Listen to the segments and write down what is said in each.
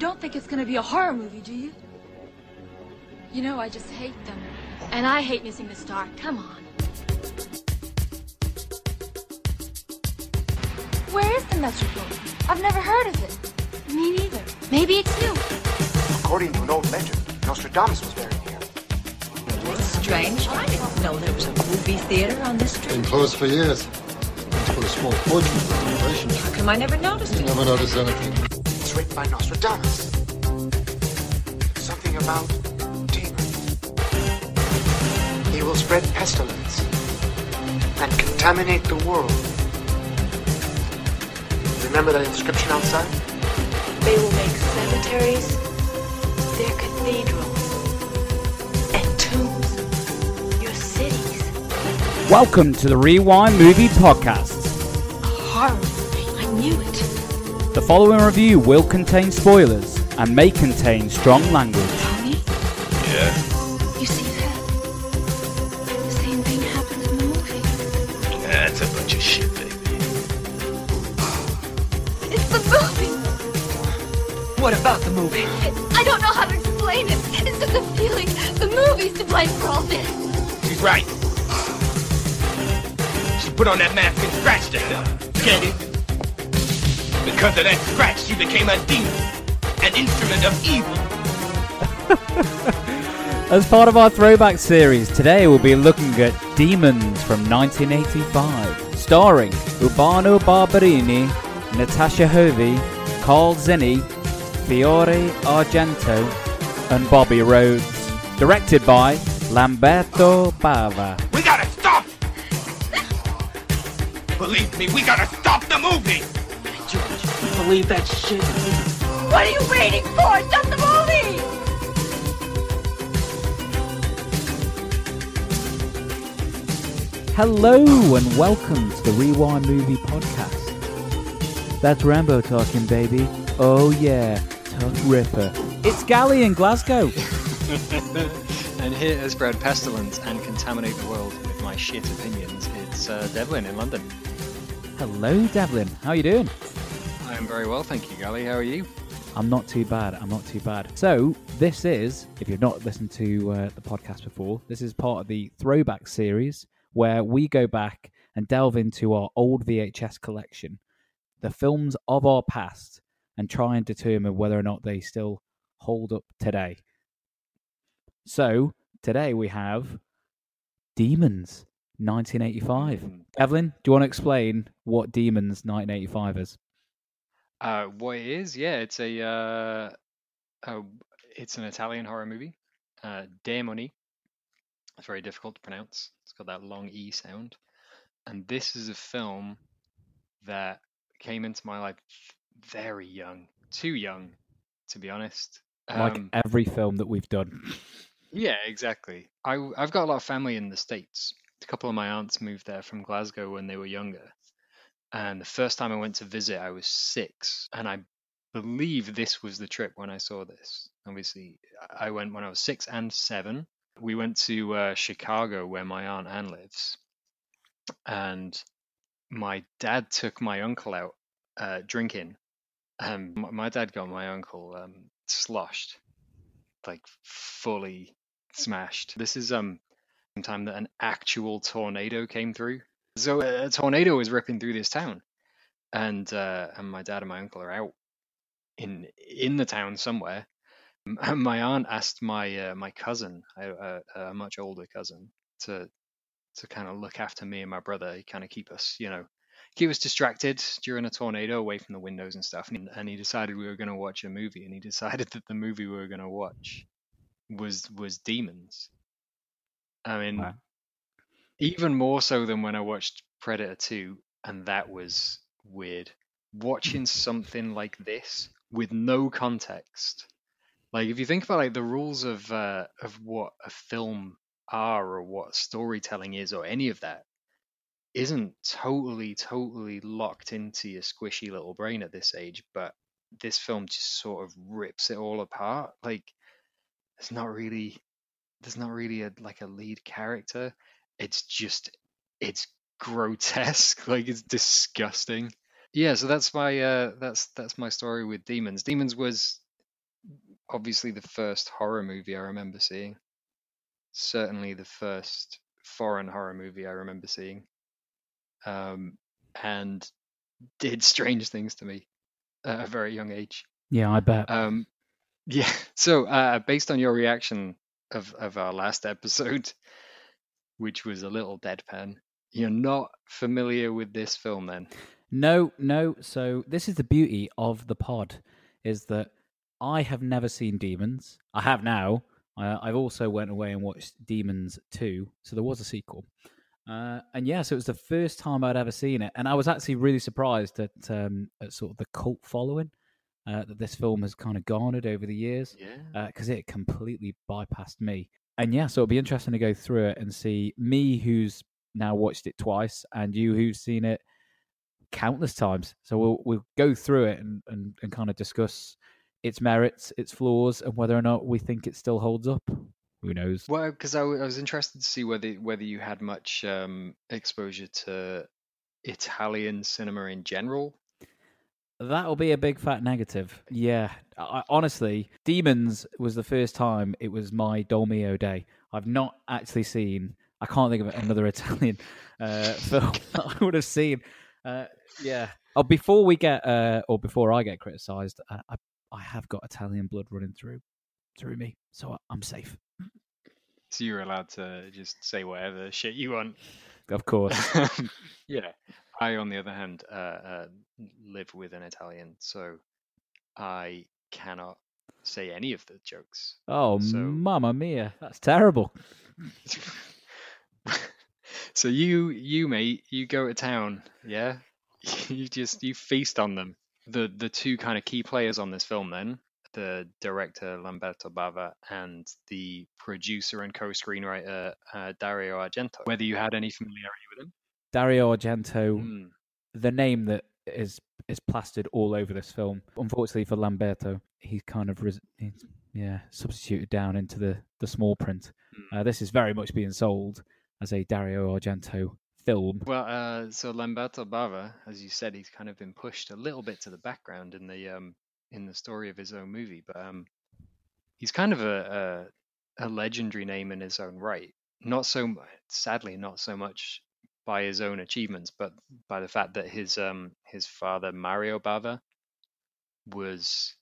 don't think it's gonna be a horror movie, do you? You know, I just hate them. And I hate missing the star. Come on. Where is the Metropole? I've never heard of it. Me neither. Maybe it's you. According to an old legend, Nostradamus was buried here. That's strange. I didn't know there was a movie theater on this Been street. closed for years. It's put a small fortune for renovations. How come I never noticed You it? never notice anything. It's written by Nostradamus. Something about demons. He will spread pestilence and contaminate the world. Remember that inscription outside? They will make cemeteries their cathedrals and tombs your cities. Welcome to the Rewind Movie Podcast. The following review will contain spoilers and may contain strong language. Became a demon, an instrument of evil. As part of our throwback series, today we'll be looking at Demons from 1985, starring Urbano Barberini, Natasha Hovey, Karl Zinny, Fiore Argento, and Bobby Rhodes. Directed by Lamberto Bava. We gotta stop! Believe me, we gotta stop the movie! Believe that shit. What are you waiting for? Stop the movie! Hello and welcome to the Rewind Movie Podcast. That's Rambo talking, baby. Oh yeah, tough ripper. It's Gali in Glasgow. and here to spread pestilence and contaminate the world with my shit opinions, it's uh, Devlin in London. Hello, Devlin. How are you doing? I am very well, thank you, Gali. How are you? I'm not too bad. I'm not too bad. So this is, if you've not listened to uh, the podcast before, this is part of the throwback series where we go back and delve into our old VHS collection, the films of our past, and try and determine whether or not they still hold up today. So today we have Demons, 1985. Mm. Evelyn, do you want to explain what Demons 1985 is? Uh, what it is? Yeah, it's a, uh, uh, it's an Italian horror movie. Uh, Demoni. It's very difficult to pronounce. It's got that long E sound. And this is a film that came into my life very young, too young, to be honest. Like Um, every film that we've done. Yeah, exactly. I, I've got a lot of family in the States. A couple of my aunts moved there from Glasgow when they were younger. And the first time I went to visit, I was six. And I believe this was the trip when I saw this. Obviously, I went when I was six and seven. We went to uh, Chicago, where my aunt Anne lives. And my dad took my uncle out uh, drinking. Um, my dad got my uncle um, sloshed, like fully smashed. This is um time that an actual tornado came through. So a a tornado is ripping through this town, and uh, and my dad and my uncle are out in in the town somewhere. And my aunt asked my uh, my cousin, a, a, a much older cousin, to to kind of look after me and my brother, kind of keep us, you know, keep us distracted during a tornado, away from the windows and stuff. And, and he decided we were going to watch a movie, and he decided that the movie we were going to watch was was Demons. I mean, Wow. Even more so than when I watched Predator 2, and that was weird. Watching something like this with no context, like if you think about like the rules of uh, of what a film are or what storytelling is or any of that, isn't totally totally locked into your squishy little brain at this age. But this film just sort of rips it all apart. Like there's not really there's not really a like a lead character. It's just it's grotesque. Like it's disgusting. Yeah, so that's my uh that's that's my story with Demons. Demons was obviously the first horror movie I remember seeing. Certainly the first foreign horror movie I remember seeing. Um, and did strange things to me at a very young age. Yeah, I bet. Um, yeah. So, uh, based on your reaction of of our last episode, which was a little deadpan, you're not familiar with this film, then? No, no. So this is the beauty of the pod, is that I have never seen Demons. I have now. I, I've also went away and watched Demons Two, so there was a sequel. Uh, and yeah, so it was the first time I'd ever seen it, and I was actually really surprised at, um, at sort of the cult following uh, that this film has kind of garnered over the years. Yeah. because it completely bypassed me. And yeah, so it'll be interesting to go through it and see me, who's now watched it twice, and you, who's seen it countless times. So we'll we'll go through it and, and, and kind of discuss its merits, its flaws, and whether or not we think it still holds up. Who knows? Well, because I, w- I was interested to see whether whether you had much um, exposure to Italian cinema in general. That'll be a big fat negative. Yeah, I, honestly, Demons was the first time it was my Dolmio day. I've not actually seen. I can't think of another Italian uh, film that I would have seen. Uh, yeah. Oh, before we get, uh, or before I get criticised, uh, I, I have got Italian blood running through through me, so I, I'm safe. So you're allowed to just say whatever shit you want. Of course. yeah. I, on the other hand, uh, uh, live with an Italian, so I cannot say any of the jokes. Oh, So- mamma mia, that's terrible. so you, you mate, you go to town, yeah. You just you feast on them. The the two kind of key players on this film, then the director Lamberto Bava and the producer and co-screenwriter uh, Dario Argento. Whether you had any familiarity with them? Dario Argento, Hmm. the name that is is plastered all over this film. Unfortunately for Lamberto, he's kind of ris- he's, yeah substituted down into the the small print. Uh, this is very much being sold as a Dario Argento film. Well, uh, so Lamberto Bava, as you said, he's kind of been pushed a little bit to the background in the um, in the story of his own movie, but um, he's kind of a, a a legendary name in his own right. Not so, sadly, not so much by his own achievements, but by the fact that his um his father Mario Bava was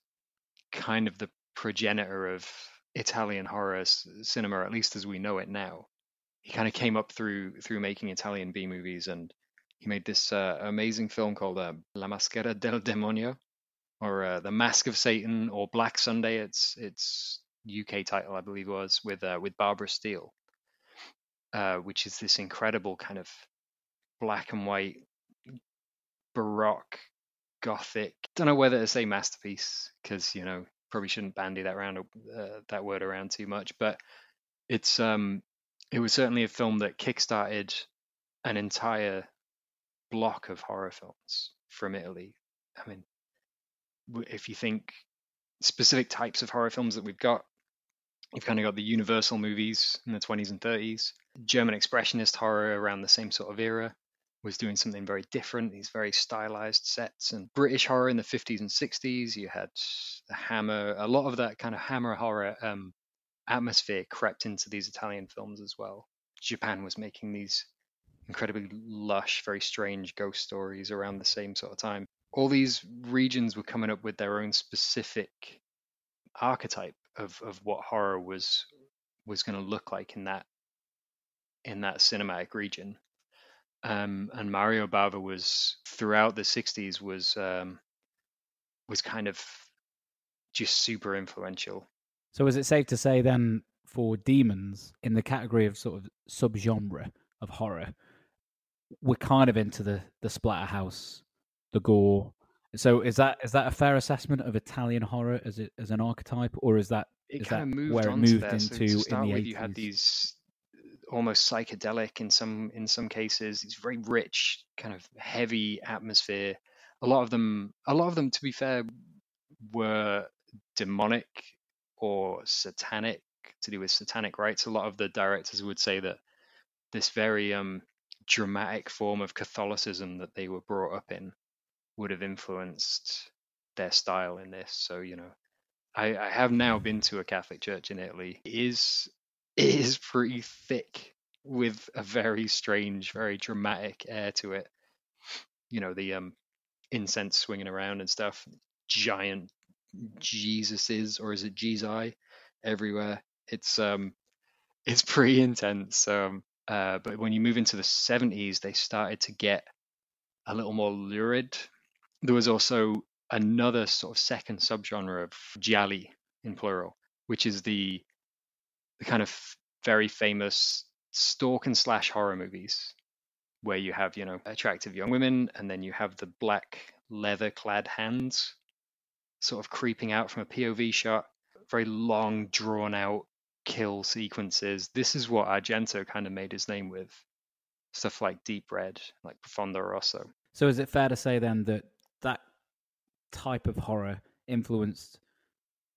kind of the progenitor of Italian horror cinema, at least as we know it now he kind of came up through through making Italian B movies, and he made this uh, amazing film called uh, La Maschera del Demonio, or uh, The Mask of Satan, or Black Sunday. It's its UK title, I believe, was with uh, with Barbara Steele, uh, which is this incredible kind of black and white baroque gothic. Don't know whether to say masterpiece because you know probably shouldn't bandy that around uh, that word around too much, but it's um it was certainly a film that kickstarted an entire block of horror films from Italy. I mean, if you think specific types of horror films that we've got, you've kind of got the Universal movies in the 20s and 30s. German expressionist horror around the same sort of era was doing something very different, these very stylized sets. And British horror in the 50s and 60s, you had the Hammer, a lot of that kind of Hammer horror um, atmosphere crept into these Italian films as well. Japan was making these incredibly lush, very strange ghost stories around the same sort of time. All these regions were coming up with their own specific archetype of, of what horror was was going to look like in that in that cinematic region. Um, and Mario Bava was throughout the '60s was um, was kind of just super influential. So is it safe to say then for demons in the category of sort of subgenre of horror, we're kind of into the the splatterhouse, the gore. So is that is that a fair assessment of Italian horror as it as an archetype, or is that it is kind that of moved where it moved to there. So into to in the with, you had 80s? these almost psychedelic in some in some cases, It's very rich, kind of heavy atmosphere. A lot of them, a lot of them, to be fair, were demonic or satanic to do with satanic rites. A lot of the directors would say that this very um, dramatic form of Catholicism that they were brought up in would have influenced their style in this. So you know, I, I have now been to a Catholic church in Italy. It is it is pretty thick with a very strange, very dramatic air to it. You know, the um incense swinging around and stuff, giant Jesuses or is it Jesus everywhere. It's um it's pretty intense. Um uh but when you move into the 70s they started to get a little more lurid. There was also another sort of second subgenre of gialli in plural, which is the the kind of very famous stalk and slash horror movies where you have, you know, attractive young women and then you have the black leather clad hands sort of creeping out from a POV shot, very long, drawn out kill sequences. This is what Argento kind of made his name with. Stuff like Deep Red, like Profondo Rosso. So is it fair to say then that that type of horror influenced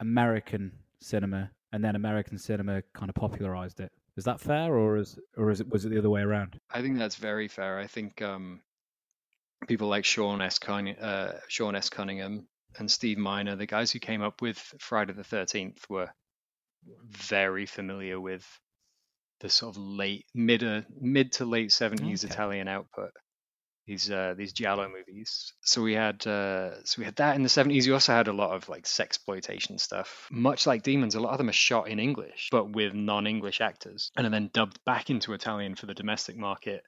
American cinema, and then American cinema kind of popularized it? Is that fair, or is or is it was it the other way around? I think that's very fair. I think um, people like Sean S. Cunning, uh, Sean S. Cunningham and Steve Miner, the guys who came up with Friday the Thirteenth, were very familiar with the sort of late mid uh, mid to late seventies Okay. Italian output. These uh, these giallo movies. So we had uh, so we had that in the seventies. You also had a lot of like sexploitation stuff. Much like Demons, a lot of them are shot in English, but with non-English actors, and are then dubbed back into Italian for the domestic market,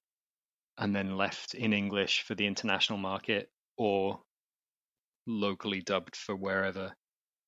and then left in English for the international market, or locally dubbed for wherever,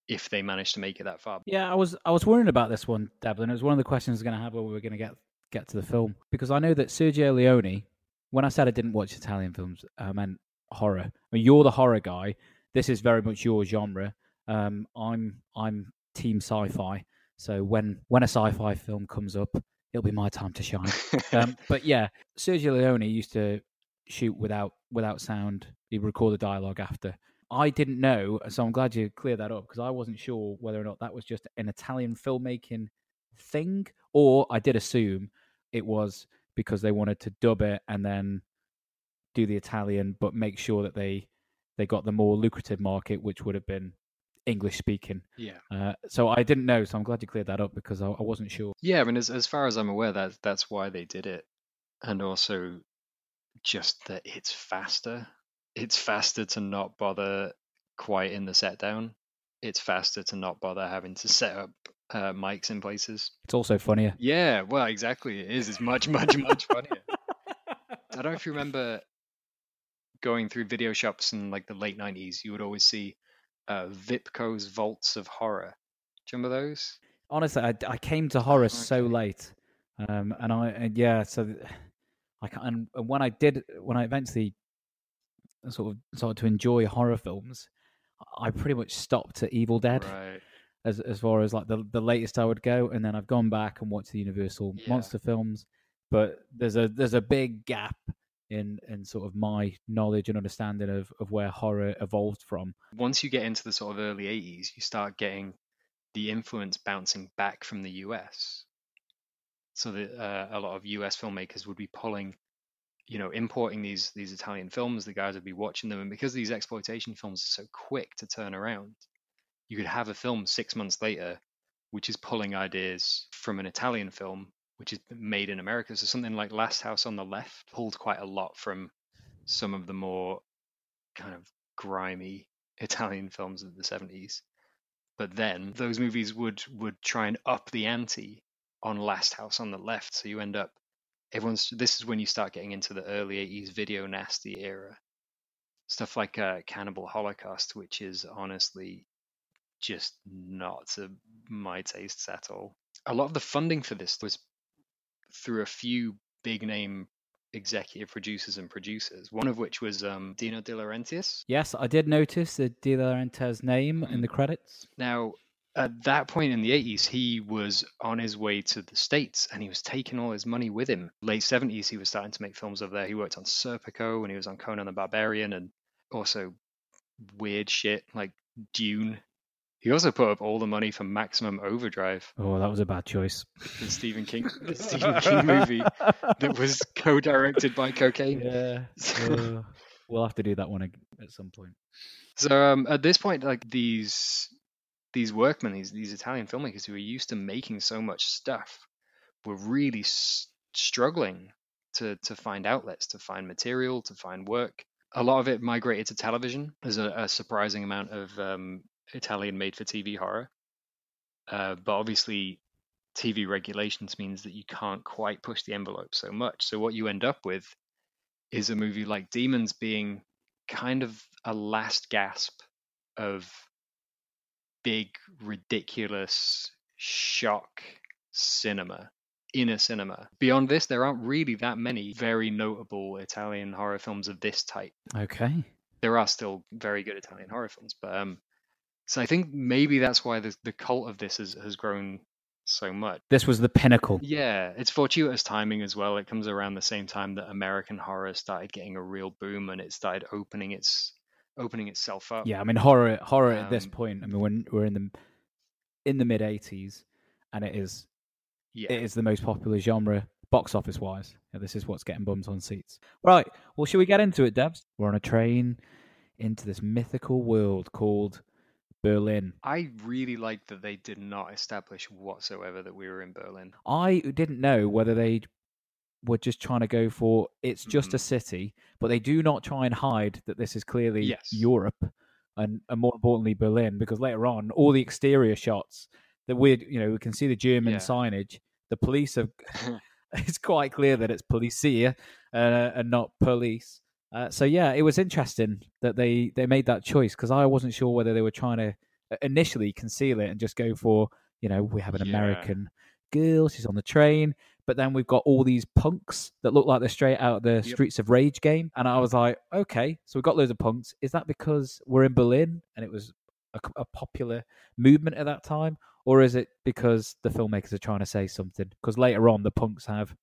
if they manage to make it that far. Yeah, I was I was worrying about this one, Devlin. It was one of the questions I was going to have when we were going to get get to the film because I know that Sergio Leone. When I said I didn't watch Italian films, I meant horror. I mean, you're the horror guy. This is very much your genre. Um, I'm I'm team sci-fi. So when when a sci-fi film comes up, it'll be my time to shine. um, but yeah, Sergio Leone used to shoot without without sound. He'd record the dialogue after. I didn't know, so I'm glad you cleared that up because I wasn't sure whether or not that was just an Italian filmmaking thing, or I did assume it was because they wanted to dub it and then do the Italian, but make sure that they they got the more lucrative market, which would have been English speaking. Yeah. Uh, so I didn't know, so I'm glad you cleared that up because I, I wasn't sure. Yeah, I mean, as as far as I'm aware, that that's why they did it, and also just that it's faster. It's faster to not bother quite in the set down. It's faster to not bother having to set up uh, mics in places. It's also funnier. Yeah, well, exactly. It is. It's much, much, much funnier. I don't know if you remember going through video shops in like the late '90s. You would always see uh, Vipco's Vaults of Horror. Do you remember those? Honestly, I, I came to horror so Okay. late, um, and I and yeah, so I can and, and when I did when I eventually sort of started to enjoy horror films, I pretty much stopped at Evil Dead Right. As as far as like the the latest I would go, and then I've gone back and watched the Universal Yeah. monster films, but there's a there's a big gap in in sort of my knowledge and understanding of of where horror evolved from. once you get into the sort of early 80s, you start getting the influence bouncing back from the US. So that uh, a lot of US filmmakers would be pulling, you know, importing these these Italian films. The guys would be watching them, and because these exploitation films are so quick to turn around, you could have a film six months later, which is pulling ideas from an Italian film, which is made in America. So something like Last House on the Left pulled quite a lot from some of the more kind of grimy Italian films of the 70s. But then those movies would would try and up the ante on Last House on the Left. So you end up everyone's this is when you start getting into the early 80s video nasty era. Stuff like uh, Cannibal Holocaust, which is honestly just not to my tastes at all. A lot of the funding for this was through a few big name executive producers and producers, one of which was um, Dino De Laurentiis. Yes, I did notice the De Laurentiis name in the credits. Now, at that point in the 80s, he was on his way to the States and he was taking all his money with him. Late 70s, he was starting to make films over there. He worked on Serpico and he was on Conan the Barbarian and also weird shit like Dune. He also put up all the money for Maximum Overdrive, Oh, that was a bad choice. the Stephen King, the Stephen King movie that was co-directed by Cocaine. Yeah. uh, we'll have to do that one at some point. So um, at this point, like these these workmen, these these Italian filmmakers who are used to making so much stuff, were really s- struggling to to find outlets, to find material, to find work. A lot of it migrated to television. There's a, a surprising amount of um, Italian made-for-TV horror, uh, but obviously, TV regulations means that you can't quite push the envelope so much. So what you end up with is a movie like Demons being kind of a last gasp of big, ridiculous shock cinema in a cinema. Beyond this, there aren't really that many very notable Italian horror films of this type. Okay. There are still very good Italian horror films, but um, so I think maybe that's why the the cult of this has has grown so much. This was the pinnacle. Yeah, it's fortuitous timing as well. It comes around the same time that American horror started getting a real boom and it started opening its opening itself up. Yeah, I mean horror horror at this Um, point. I mean when we're in the in the mid '80s, and it is Yeah. it is the most popular genre box office wise. Yeah, this is what's getting bums on seats. Right. Well, should we get into it, Debs? We're on a train into this mythical world called Berlin. I really like that they did not establish whatsoever that we were in Berlin. I didn't know whether they were just trying to go for it's just a Mhm. city, but they do not try and hide that this is clearly Yes. Europe and, and more importantly Berlin, because later on all the exterior shots that we you know we can see the German Yeah. signage. The police have it's quite clear that it's policia uh, and not police. Uh, so yeah, it was interesting that they they made that choice because I wasn't sure whether they were trying to uh, initially conceal it and just go for you know we have an Yeah. American girl, she's on the train, but then we've got all these punks that look like they're straight out of the Streets of Rage game, and I was like, okay, so we've got loads of punks. Is that because we're in Berlin and it was a, a popular movement at that time, or is it because the filmmakers are trying to say something? Because later on, the punks have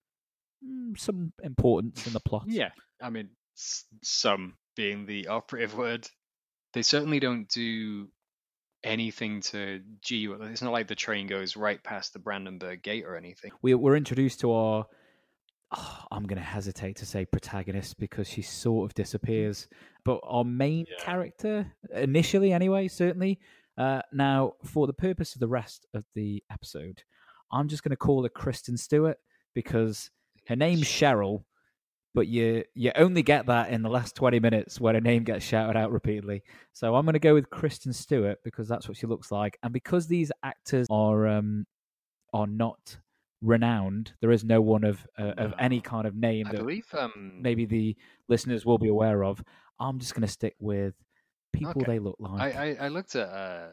mm, some importance in the plot. Yeah, I mean, some being the operative word. They certainly don't do anything to G. It's not like the train goes right past the Brandenburg Gate or anything. we we're introduced to our oh, I'm going to hesitate to say protagonist because she sort of disappears, but our main Yeah. character initially, anyway, certainly. Uh, now, for the purpose of the rest of the episode, I'm just going to call her Kristen Stewart because her name's Cheryl, but you you only get that in the last 20 minutes when a name gets shouted out repeatedly. So I'm going to go with Kristen Stewart because that's what she looks like, and because these actors are um are not renowned, there is no one of uh, of any kind of name I that believe um maybe the listeners will be aware of. I'm just going to stick with people Okay. they look like. I, I, I looked at uh,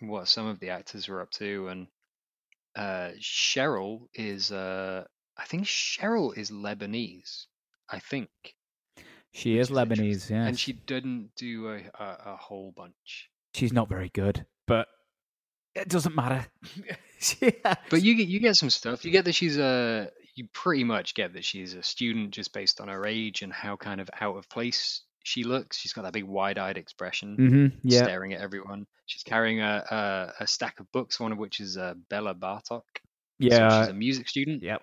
what some of the actors were up to, and uh, Cheryl is, uh, I think Cheryl is Lebanese. I think. she is is Lebanese, yeah. And she didn't do a, a, a whole bunch. She's not very good, but it doesn't matter. yeah. But you get you get some stuff. You get that she's a. You pretty much get that she's a student just based on her age and how kind of out of place she looks. She's got that big wide-eyed expression, mm-hmm, yeah. staring at everyone. She's carrying a, a a stack of books, one of which is uh, Béla Bartók. So Yeah. she's a music student. Yep.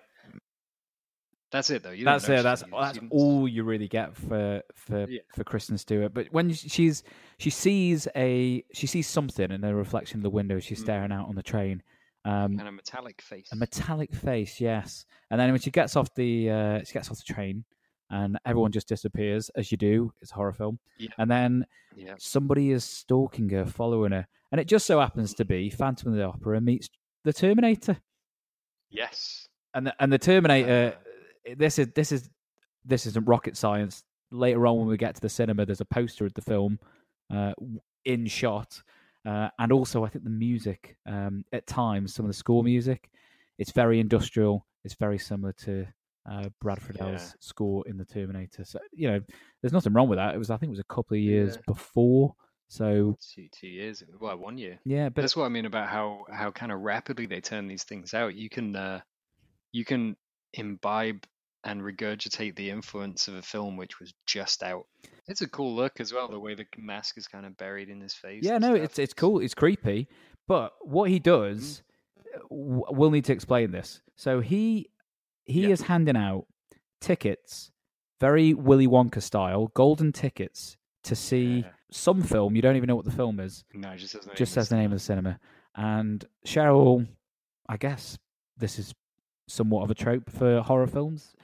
That's it though. You That's it. That's music that's all you really get for for Yeah. for Kristen Stewart. But when she's she sees a she sees something in the reflection of the window. She's Mm. staring out on the train. Um, kind of metallic face. a metallic face, yes. And then when she gets off the uh, she gets off the train, and everyone just disappears as you do. It's a horror film. Yeah. And then yeah. somebody is stalking her, following her, and it just so happens to be Phantom of the Opera meets the Terminator. Yes. and the, and the Terminator. This is this is this isn't rocket science. Later on, when we get to the cinema, there's a poster of the film uh, in shot, uh, and also I think the music um, at times, some of the score music, it's very industrial. It's very similar to uh, Brad Fiedel's Yeah. score in the Terminator. So you know, there's nothing wrong with that. It was I think it was a couple of years Yeah. before. So Two two years. Well, one year. yeah, but That's what I mean about how how kind of rapidly they turn these things out. You can uh, you can imbibe and regurgitate the influence of a film which was just out. It's a cool look as well. The way the mask is kind of buried in his face. Yeah, no, stuff. it's it's cool. It's creepy, but what he does, Mm-hmm. w- we'll need to explain this. So he he Yeah. is handing out tickets, very Willy Wonka style, golden tickets to see Yeah. some film. You don't even know what the film is. No, it just says the name just says the name of the cinema. And Cheryl, I guess this is somewhat of a trope for horror films.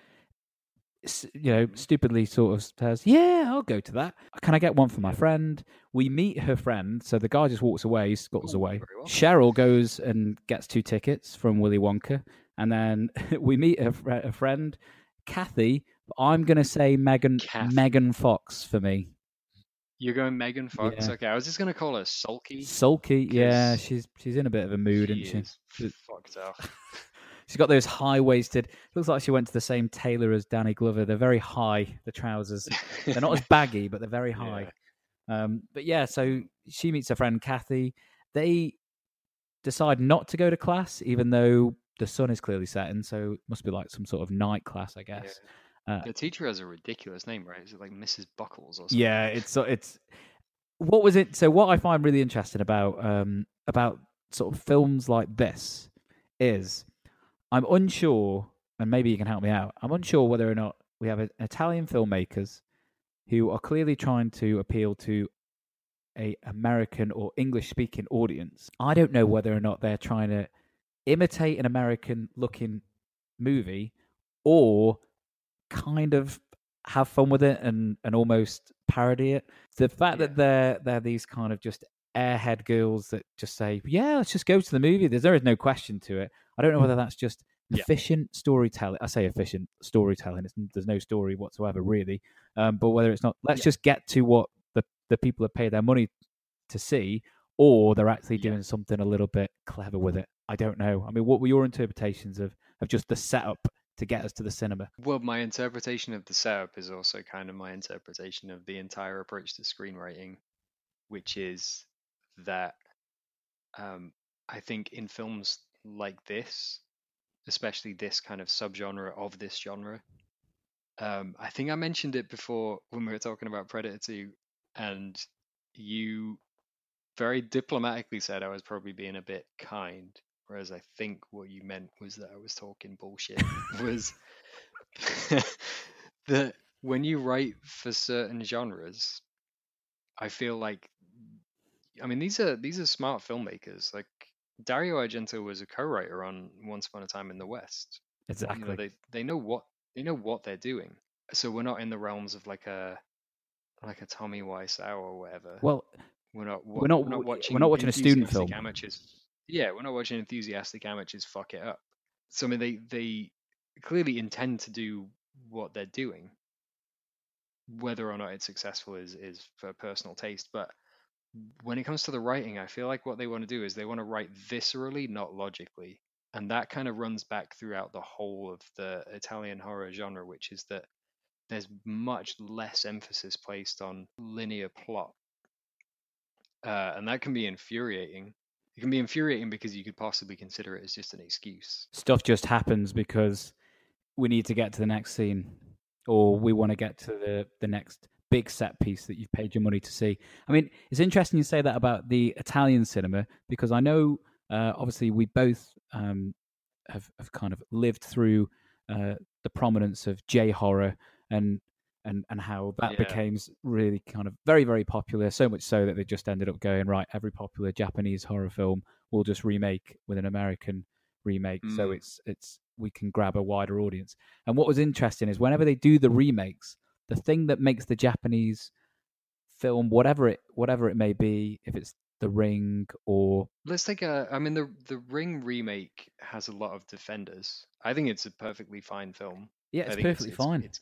You know, stupidly sort of says, "Yeah, I'll go to that. Can I get one for my friend?" We meet her friend, so the guy just walks away, He scuttles Ooh, away. well. Cheryl goes and gets two tickets from Willy Wonka, and then we meet her, her friend, Kathy. I'm gonna say Megan Kathy. Megan Fox for me. You're going Megan Fox. Yeah. Okay, I was just gonna call her sulky. Sulky, yeah. she's she's in a bit of a mood, she isn't she? is fucked up. She's got those high waisted. Looks like she went to the same tailor as Danny Glover. They're very high. The trousers. They're not as baggy, but they're very high. Um, but yeah, so she meets her friend Kathy. They decide not to go to class, even though the sun is clearly setting. So it must be like some sort of night class, I guess. Uh, The teacher has a ridiculous name, right? Is it like Mrs. Buckles or something? Yeah, it's it's what was it? So what I find really interesting about um about sort of films like this is I'm unsure, and maybe you can help me out. I'm unsure whether or not we have a- Italian filmmakers who are clearly trying to appeal to a American or English speaking audience. I don't know whether or not they're trying to imitate an American looking movie or kind of have fun with it and and almost parody it. The fact that they're they're these kind of just airhead girls that just say, "Yeah, let's just go to the movie." There's there is no question to it. I don't know whether that's just Yeah. efficient storytelling. I say efficient storytelling. It's, there's no story whatsoever, really. Um, but whether it's not, let's Yeah. just get to what the the people have paid their money to see, or they're actually Yeah. doing something a little bit clever with it. I don't know. I mean, what were your interpretations of of just the setup to get us to the cinema? Well, my interpretation of the setup is also kind of my interpretation of the entire approach to screenwriting, which is that um, I think in films like this, especially this kind of subgenre of this genre, um, I think I mentioned it before when we were talking about Predator 2, and you very diplomatically said I was probably being a bit kind, whereas I think what you meant was that I was talking bullshit. was that when you write for certain genres, I feel like, I mean, these are these are smart filmmakers. Like Dario Argento was a co-writer on Once Upon a Time in the West. You know, Exactly. they they know what they know what they're doing. So we're not in the realms of like a like a Tommy Wiseau or whatever. well, we're not we're not- we're not we're watching not watching a student film. Amateurs. Yeah, we're not watching enthusiastic amateurs fuck it up. So I mean, they they clearly intend to do what they're doing. Whether or not it's successful is is for personal taste, but when it comes to the writing, I feel like what they want to do is they want to write viscerally, not logically. And that kind of runs back throughout the whole of the Italian horror genre, which is that there's much less emphasis placed on linear plot. Uh, and that can be infuriating. It can be infuriating because you could possibly consider it as just an excuse. stuff just happens because we need to get to the next scene or we want to get to the the next big set piece that you've paid your money to see i mean it's interesting you say that about the italian cinema because i know uh, obviously we both um, have, have kind of lived through uh, the prominence of j horror and and and how that Yeah. became really kind of very very popular so much so that they just ended up going right every popular japanese horror film will just remake with an american remake so Mm. it's it's we can grab a wider audience and what was interesting is whenever they do the remakes the thing that makes the japanese film whatever it whatever it may be if it's the ring or Let's take a. I mean, the the Ring remake has a lot of defenders. I think it's a perfectly fine film. yeah it's perfectly fine It's,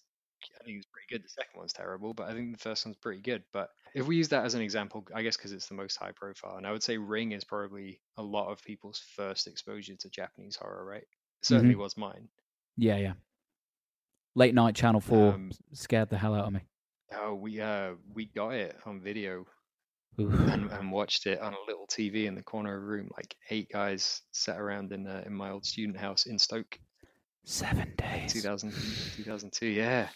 I think it's pretty good. The second one's terrible, but I think the first one's pretty good. But if we use that as an example, I guess because it's the most high profile, and I would say Ring is probably a lot of people's first exposure to Japanese horror, right? It certainly Mm-hmm. was mine. yeah yeah late night channel 4 Um, scared the hell out of me. Oh, we uh we got it on video and, and watched it on a little TV in the corner of a room, like eight guys sat around in uh, in my old student house in Stoke. seven days. 2000, 2002 yeah.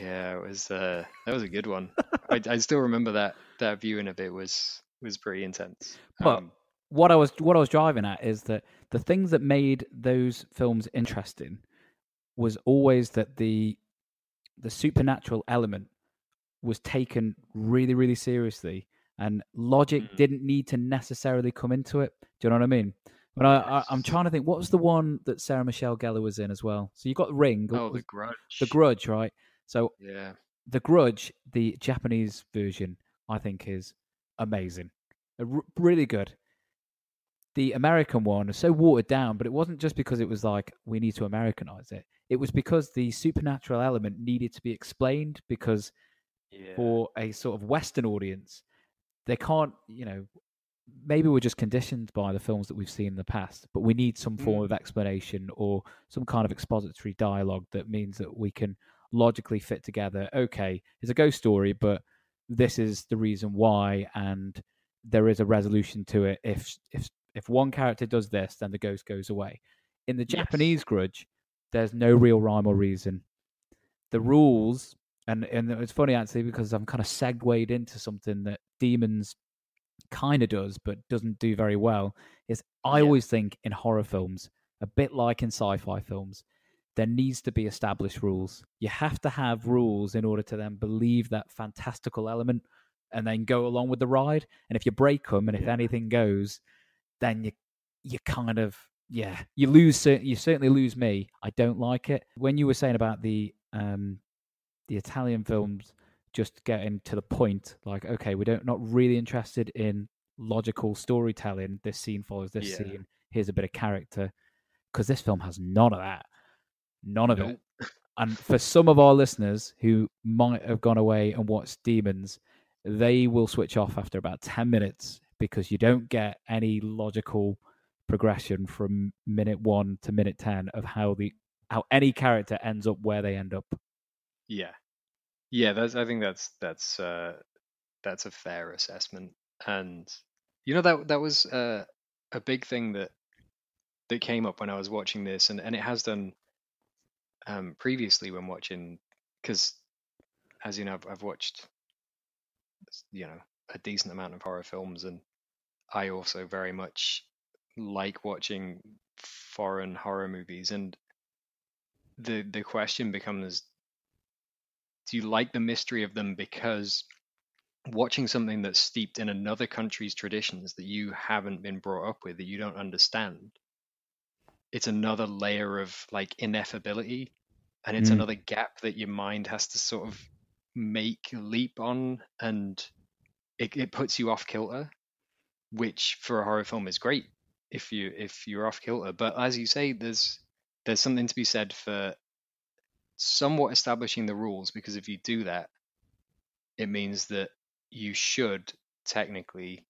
Yeah it was uh that was a good one. I, I still remember that that viewing of it was was pretty intense. But- um, what I was what I was driving at is that the things that made those films interesting was always that the the supernatural element was taken really, really seriously, and logic Mm. didn't need to necessarily come into it. Do you know what I mean? But I, I, I'm trying to think. What was the one that Sarah Michelle Gellar was in as well? So you got Ring, Oh, the grudge. the Grudge, right? So Yeah. the Grudge, the Japanese version, I think is amazing, r- really good. The American one is so watered down, but it wasn't just because it was like we need to Americanize it. It was because the supernatural element needed to be explained because Yeah. for a sort of Western audience, they can't, you know, maybe we're just conditioned by the films that we've seen in the past, but we need some form Mm. of explanation or some kind of expository dialogue that means that we can logically fit together. Okay, it's a ghost story, but this is the reason why, and there is a resolution to it. If if if one character does this, then the ghost goes away. In the Yes. Japanese Grudge, there's no real rhyme or reason. The mm. rules, and and it's funny actually because I'm kind of segued into something that Demons kind of does, but doesn't do very well. Is I Yeah. always think in horror films, a bit like in sci-fi films, there needs to be established rules. You have to have rules in order to then believe that fantastical element and then go along with the ride. And if you break them, and if Yeah. anything goes, then you you kind of yeah you lose. You certainly lose me. I don't like it. When you were saying about the um the Italian films just getting to the point, like okay, we don't not really interested in logical storytelling. This scene follows this Yeah. scene. Here's a bit of character. Because this film has none of that. None of it. And for some of our listeners who might have gone away and watched Demons, they will switch off after about 10 minutes because you don't get any logical progression from minute 1 to minute 10 of how the how any character ends up where they end up. Yeah, yeah. That's. I think that's that's uh, that's a fair assessment. And you know that that was uh, a big thing that that came up when I was watching this, and and it has done um, previously when watching because as you know I've, I've watched you know a decent amount of horror films, and I also very much like watching foreign horror movies and the the question becomes do you like the mystery of them because watching something that's steeped in another country's traditions that you haven't been brought up with that you don't understand it's another layer of like ineffability and it's Mm. another gap that your mind has to sort of make a leap on and it, it puts you off kilter which for a horror film is great if you if you're off kilter. But as you say there's there's something to be said for somewhat establishing the rules because if you do that it means that you should technically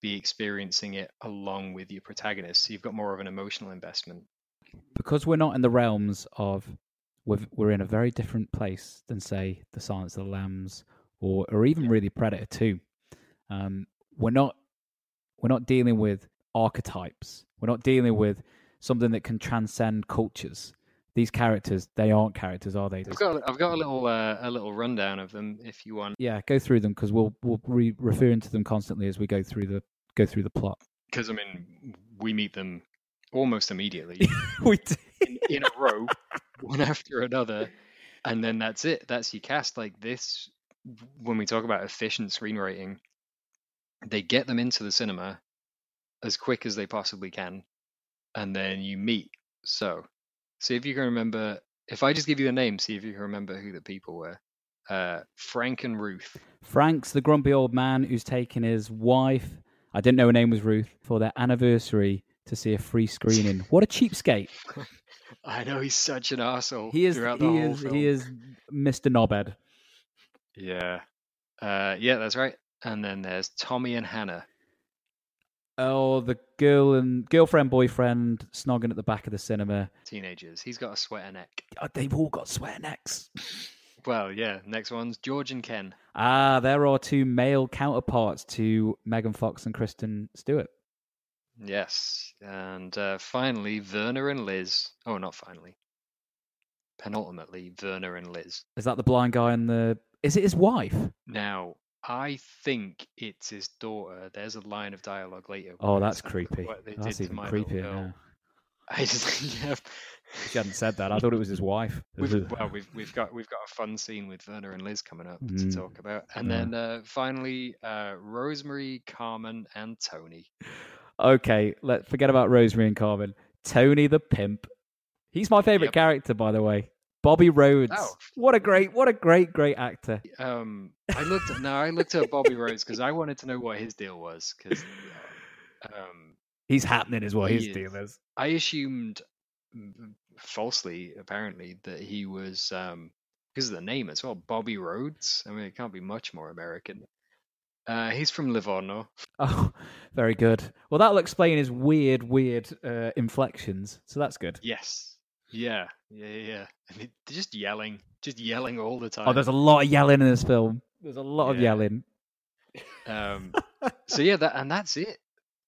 be experiencing it along with your protagonist. So you've got more of an emotional investment. Because we're not in the realms of we're, we're in a very different place than say the Silence of the Lambs or or even really Predator 2. Um, we're not we're not dealing with archetypes. We're not dealing with something that can transcend cultures. These characters, they aren't characters, are they? i've got i've got a little uh, a little rundown of them if you want yeah, go through them because we'll we'll be referring to them constantly as we go through the go through the plot. because i mean we meet them almost immediately we do. in, in a row, one after another, and then that's it. That's your cast. Like this, when we talk about efficient screenwriting, they get them into the cinema as quick as they possibly can, and then you meet. So, see if you can remember. If I just give you a name, see if you can remember who the people were. Uh, Frank and Ruth. Frank's the grumpy old man who's taken his wife, I didn't know her name was Ruth, for their anniversary to see a free screening. What a cheapskate. I know he's such an asshole. He is throughout the he whole is film. he is Mr. Knobhead. Yeah. Uh, yeah, that's right. And then there's Tommy and Hannah. Oh, the girl and girlfriend boyfriend snogging at the back of the cinema. teenagers. He's got a sweater neck. Oh, they've all got sweater necks. Well, yeah. Next one's George and Ken. Ah, there are two male counterparts to Megan Fox and Kristen Stewart. Yes. And uh, finally, Werner and Liz. Oh, not finally. Penultimately, Werner and Liz. Is that the blind guy and the? Is it his wife? Now, I think it's his daughter. There's a line of dialogue later. Oh, that's creepy. That's even creepier now. I just, yeah, She hadn't said that. I thought it was his wife. We've, well, we've we've got we've got a fun scene with Werner and Liz coming up Mm. to talk about, and Yeah. then uh, finally uh, Rosemary, Carmen, and Tony. Okay, let forget about Rosemary and Carmen. Tony the pimp. He's my favorite Yep. character, by the way. Bobby Rhodes. Oh. What a great, what a great, great actor. Um, I looked no, I looked at Bobby Rhodes because I wanted to know what his deal was because um, He's happening, is what his is. deal is. I assumed falsely, apparently, that he was um, because of the name as well, Bobby Rhodes. I mean, it can't be much more American. Uh, he's from Livorno. Oh, very good. Well, that'll explain his weird, weird uh, inflections. So that's good. Yes. Yeah. Yeah. Yeah. yeah. And it- just yelling, just yelling all the time. Oh, there's a lot of yelling in this film. There's a lot of yelling. Um, so yeah, that and that's it.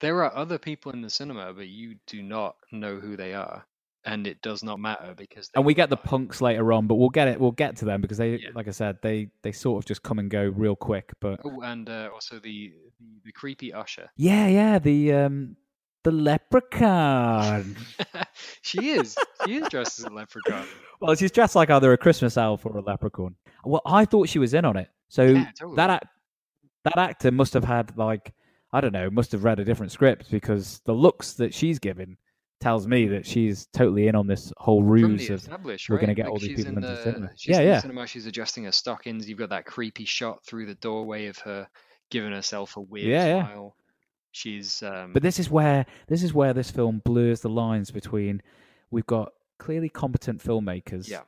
There are other people in the cinema, but you do not know who they are, and it does not matter because. And we get the die. punks later on, but we'll get it. We'll get to them because they, Yeah. like I said, they they sort of just come and go real quick. But Oh, and uh, also the, the the creepy usher. yeah, yeah, the um the leprechaun. she is. She is dressed as a leprechaun. well, she's dressed like either a Christmas elf or a leprechaun. Well, I thought she was in on it. So Yeah, totally. that act, that actor must have had like I don't know, must have read a different script because the looks that she's given tells me that she's totally in on this whole ruse of we're right? gonna get Like, all these people in into the cinema. She's Yeah, in yeah. the cinema. She's adjusting her stockings. You've got that creepy shot through the doorway of her giving herself a weird Yeah, yeah. smile. She's um, But this is where this is where this film blurs the lines between we've got clearly competent filmmakers, Yeah.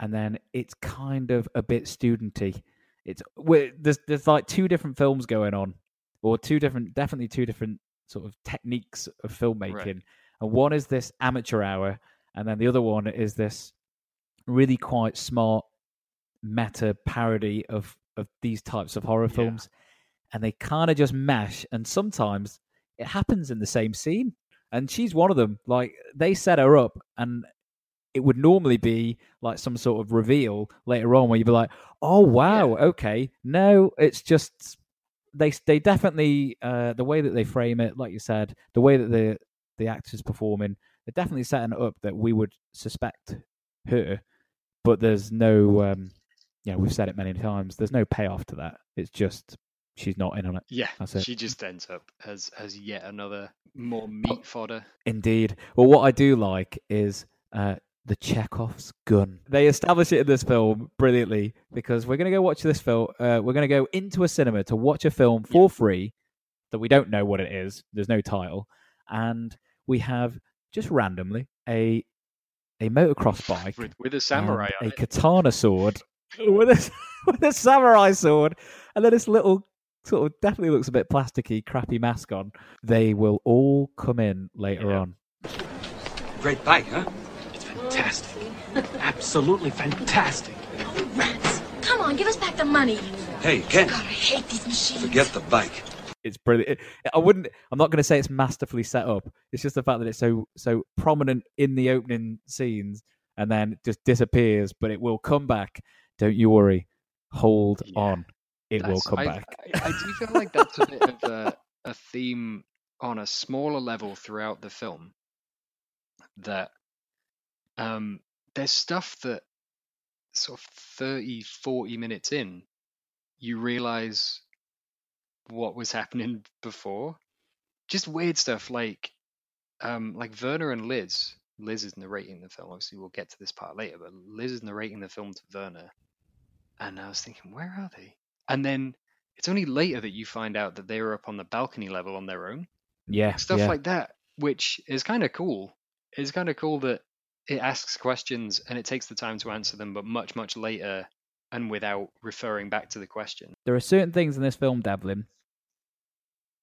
and then it's kind of a bit studenty. It's there's there's like two different films going on, or two different, definitely two different sort of techniques of filmmaking, and one is this amateur hour, and then the other one is this really quite smart meta parody of of these types of horror Yeah. And they kind of just mesh and sometimes it happens in the same scene. And she's one of them like they set her up and it would normally be like some sort of reveal later on where you'd be like oh wow okay no it's just they they definitely uh the way that they frame it like you said the way that the the actors performing they're definitely setting it up that we would suspect her but there's no um you know we've said it many times there's no payoff to that. It's just she's not in on it yeah, That's it. she just ends up as as yet another more meat fodder. Indeed. Well, what I do like is uh, the Chekhov's gun. They establish it in this film brilliantly because we're going to go watch this film. Uh, we're going to go into a cinema to watch a film for free that we don't know what it is. There's no title, and we have just randomly a a motocross bike with with a samurai on a it. katana sword with a with a samurai sword, and then this little sort of definitely looks a bit plasticky, crappy mask on. They will all come in later Yeah. on. Great bike, huh? It's fantastic. Absolutely fantastic. Rats! Come on, give us back the money. Hey, Ken, God, I hate these machines. forget the bike. It's brilliant. I wouldn't. I'm not going to say it's masterfully set up. It's just the fact that it's so so prominent in the opening scenes, and then just disappears. But it will come back. Don't you worry. Hold Yeah. on. It will come I, back. I, I do feel like that's a bit of a, a theme on a smaller level throughout the film. That um, there's stuff that sort of 30, 40 minutes in, you realize what was happening before. Just weird stuff like um, like Werner and Liz. Liz is narrating the film. Obviously, we'll get to this part later, but Liz is narrating the film to Werner. And I was thinking, where are they? And then it's only later that you find out that they were up on the balcony level on their own. Yeah. Stuff yeah. like that, which is kind of cool. It's kind of cool that it asks questions and it takes the time to answer them, but much, much later and without referring back to the question. there are certain things in this film, Devlin,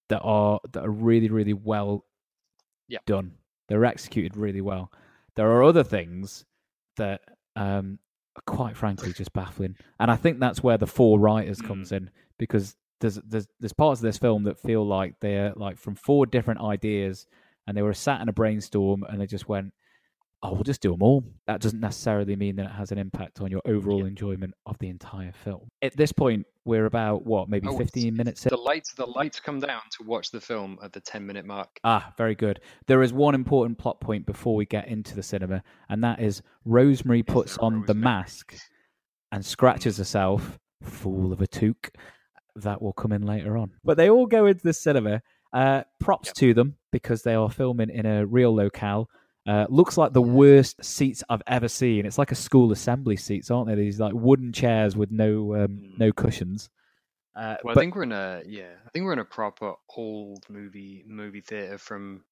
that are that are really, really well Yep. done. They're executed really well. There are other things that um, quite frankly just baffling, and I think that's where the four writers comes mm. in because there's there's there's parts of this film that feel like they're like from four different ideas, and they were sat in a brainstorm and they just went, oh, we'll just do them all. That doesn't necessarily mean that it has an impact on your overall enjoyment of the entire film. At this point, we're about what, maybe Oh, 15 minutes in. The lights, the lights come down to watch the film at the ten minute mark. Ah, very good. There is one important plot point before we get into the cinema, and that is Rosemary puts there on the mask and scratches herself. Fool of a Took. That will come in later on. But they all go into the cinema. Uh, props Yep. to them because they are filming in a real locale. Uh, looks like the worst seats I've ever seen. It's like a school assembly seats, aren't they? These like wooden chairs with no um, Mm. no cushions. Uh, Well, but I think we're in a yeah. I think we're in a proper old movie movie theater from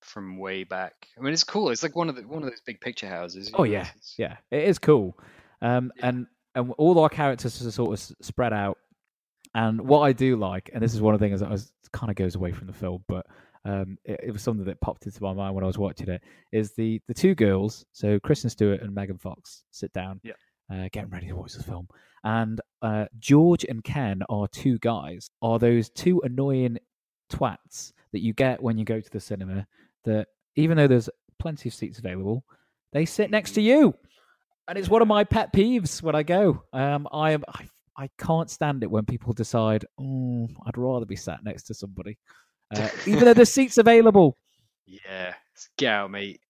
from way back. I mean, it's cool. It's like one of the one of those big picture houses. Oh know, yeah, it's- yeah, it is cool. Um, Yeah. and and all our characters are sort of spread out. And what I do like, and this is one of the things that was kind of goes away from the film, but um, it, it was something that popped into my mind when I was watching it, is the the two girls, so Kristen Stewart and Megan Fox, sit down, Yeah. uh, getting ready to watch the film, and uh, George and Ken are two guys, are those two annoying twats that you get when you go to the cinema. That even though there's plenty of seats available, they sit next to you, and it's one of my pet peeves when I go. Um, I am I, I can't stand it when people decide, oh, I'd rather be sat next to somebody, uh, even though there's seats available. Yeah, s- get out, mate.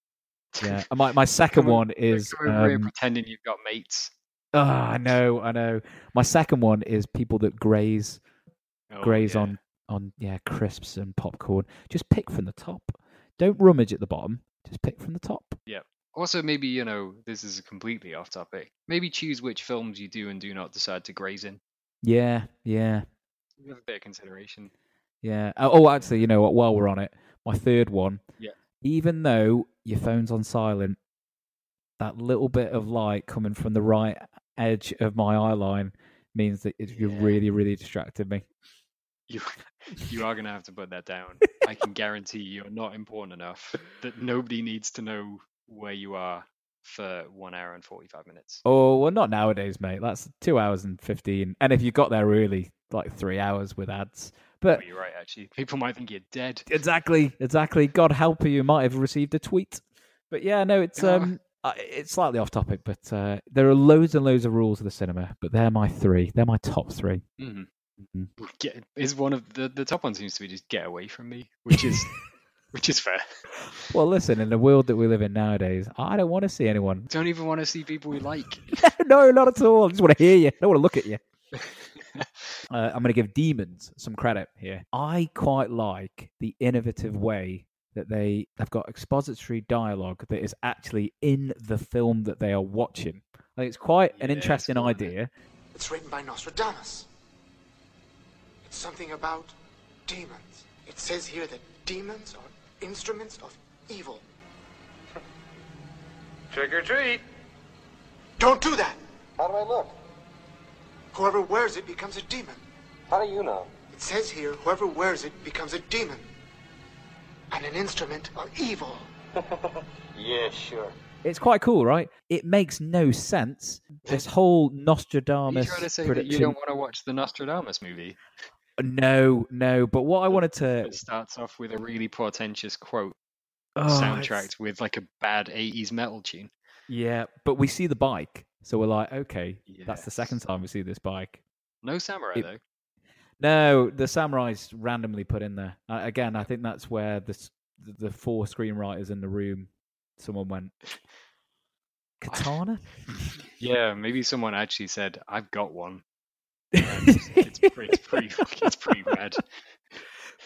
Yeah, and my my second Come one is come here um, pretending you've got mates. ah, I know, I know. My second one is people that graze Oh, graze yeah. on on yeah crisps and popcorn. Just pick from the top. Don't rummage at the bottom. Just pick from the top. Yeah. Also, maybe you know this is completely off topic. Maybe choose which films you do and do not decide to graze in. Yeah, yeah, Have a bit of consideration. Yeah. Oh, oh, actually, you know what? While we're on it, my third one. Yeah. Even though your phone's on silent, that little bit of light coming from the right edge of my eye line means that it, you're really, really distracted me. You you are gonna have to put that down. I can guarantee you're not important enough that nobody needs to know where you are for one hour and forty five minutes. Oh well, not nowadays, mate. That's two hours and fifteen. And if you got there early, like three hours with ads. But But you're right, actually. People might think you're dead. exactly, exactly. God help you, you might have received a tweet. But yeah, no, it's um, it's slightly off topic, but uh, there are loads and loads of rules of the cinema. But they're my three. They're my top three. hmm Mhm. Get is one of the the top one seems to be just get away from me, which is which is fair. Well, listen, in the world that we live in nowadays, I don't want to see anyone. Don't even want to see people we like. no, not at all. I just want to hear you. I don't want to look at you. Uh, I'm going to give Demons some credit here. I quite like the innovative way that they have got expository dialogue that is actually in the film that they are watching. I think it's quite an Yeah, interesting cool, it? idea. It's written by Nostradamus. It's something about demons. It says here that demons are instruments of evil. Trick or treat. Don't do that! How do I look? Whoever wears it becomes a demon. How do you know? It says here, whoever wears it becomes a demon. And an instrument of evil. Yeah, sure. It's quite cool, right? It makes no sense. This whole Are you Nostradamus trying to say that you don't want to watch the Nostradamus movie? No, no. But what I wanted to It starts off with a really portentous quote, oh, it's- soundtracked with like a bad '80s metal tune. Yeah, but we see the bike, so we're like, okay, that's the second time we see this bike. No samurai It- though. No, the samurai's randomly put in there. Uh, again, I think that's where the the four screenwriters in the room, someone went, katana. Yeah, maybe someone actually said, "I've got one." It's, it's pretty, it's pretty, it's pretty rad.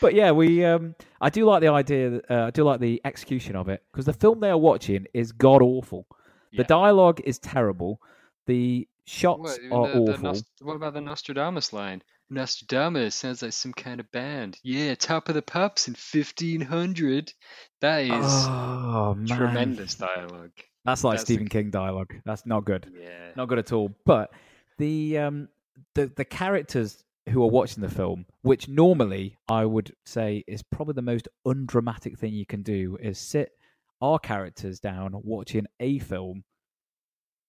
but yeah, we. Um, I do like the idea. Uh, I do like the execution of it because the film they are watching is god awful. The Yeah. dialogue is terrible. The shots What, are the- the awful. Nost- what about the Nostradamus line? Nostradamus sounds like some kind of band. Yeah, top of the pops in 1500. That is oh tremendous dialogue. That's like That's the- Stephen King dialogue. That's not good. Yeah. not good at all. But the um the the characters who are watching the film, which normally I would say is probably the most undramatic thing you can do, is sit our characters down watching a film,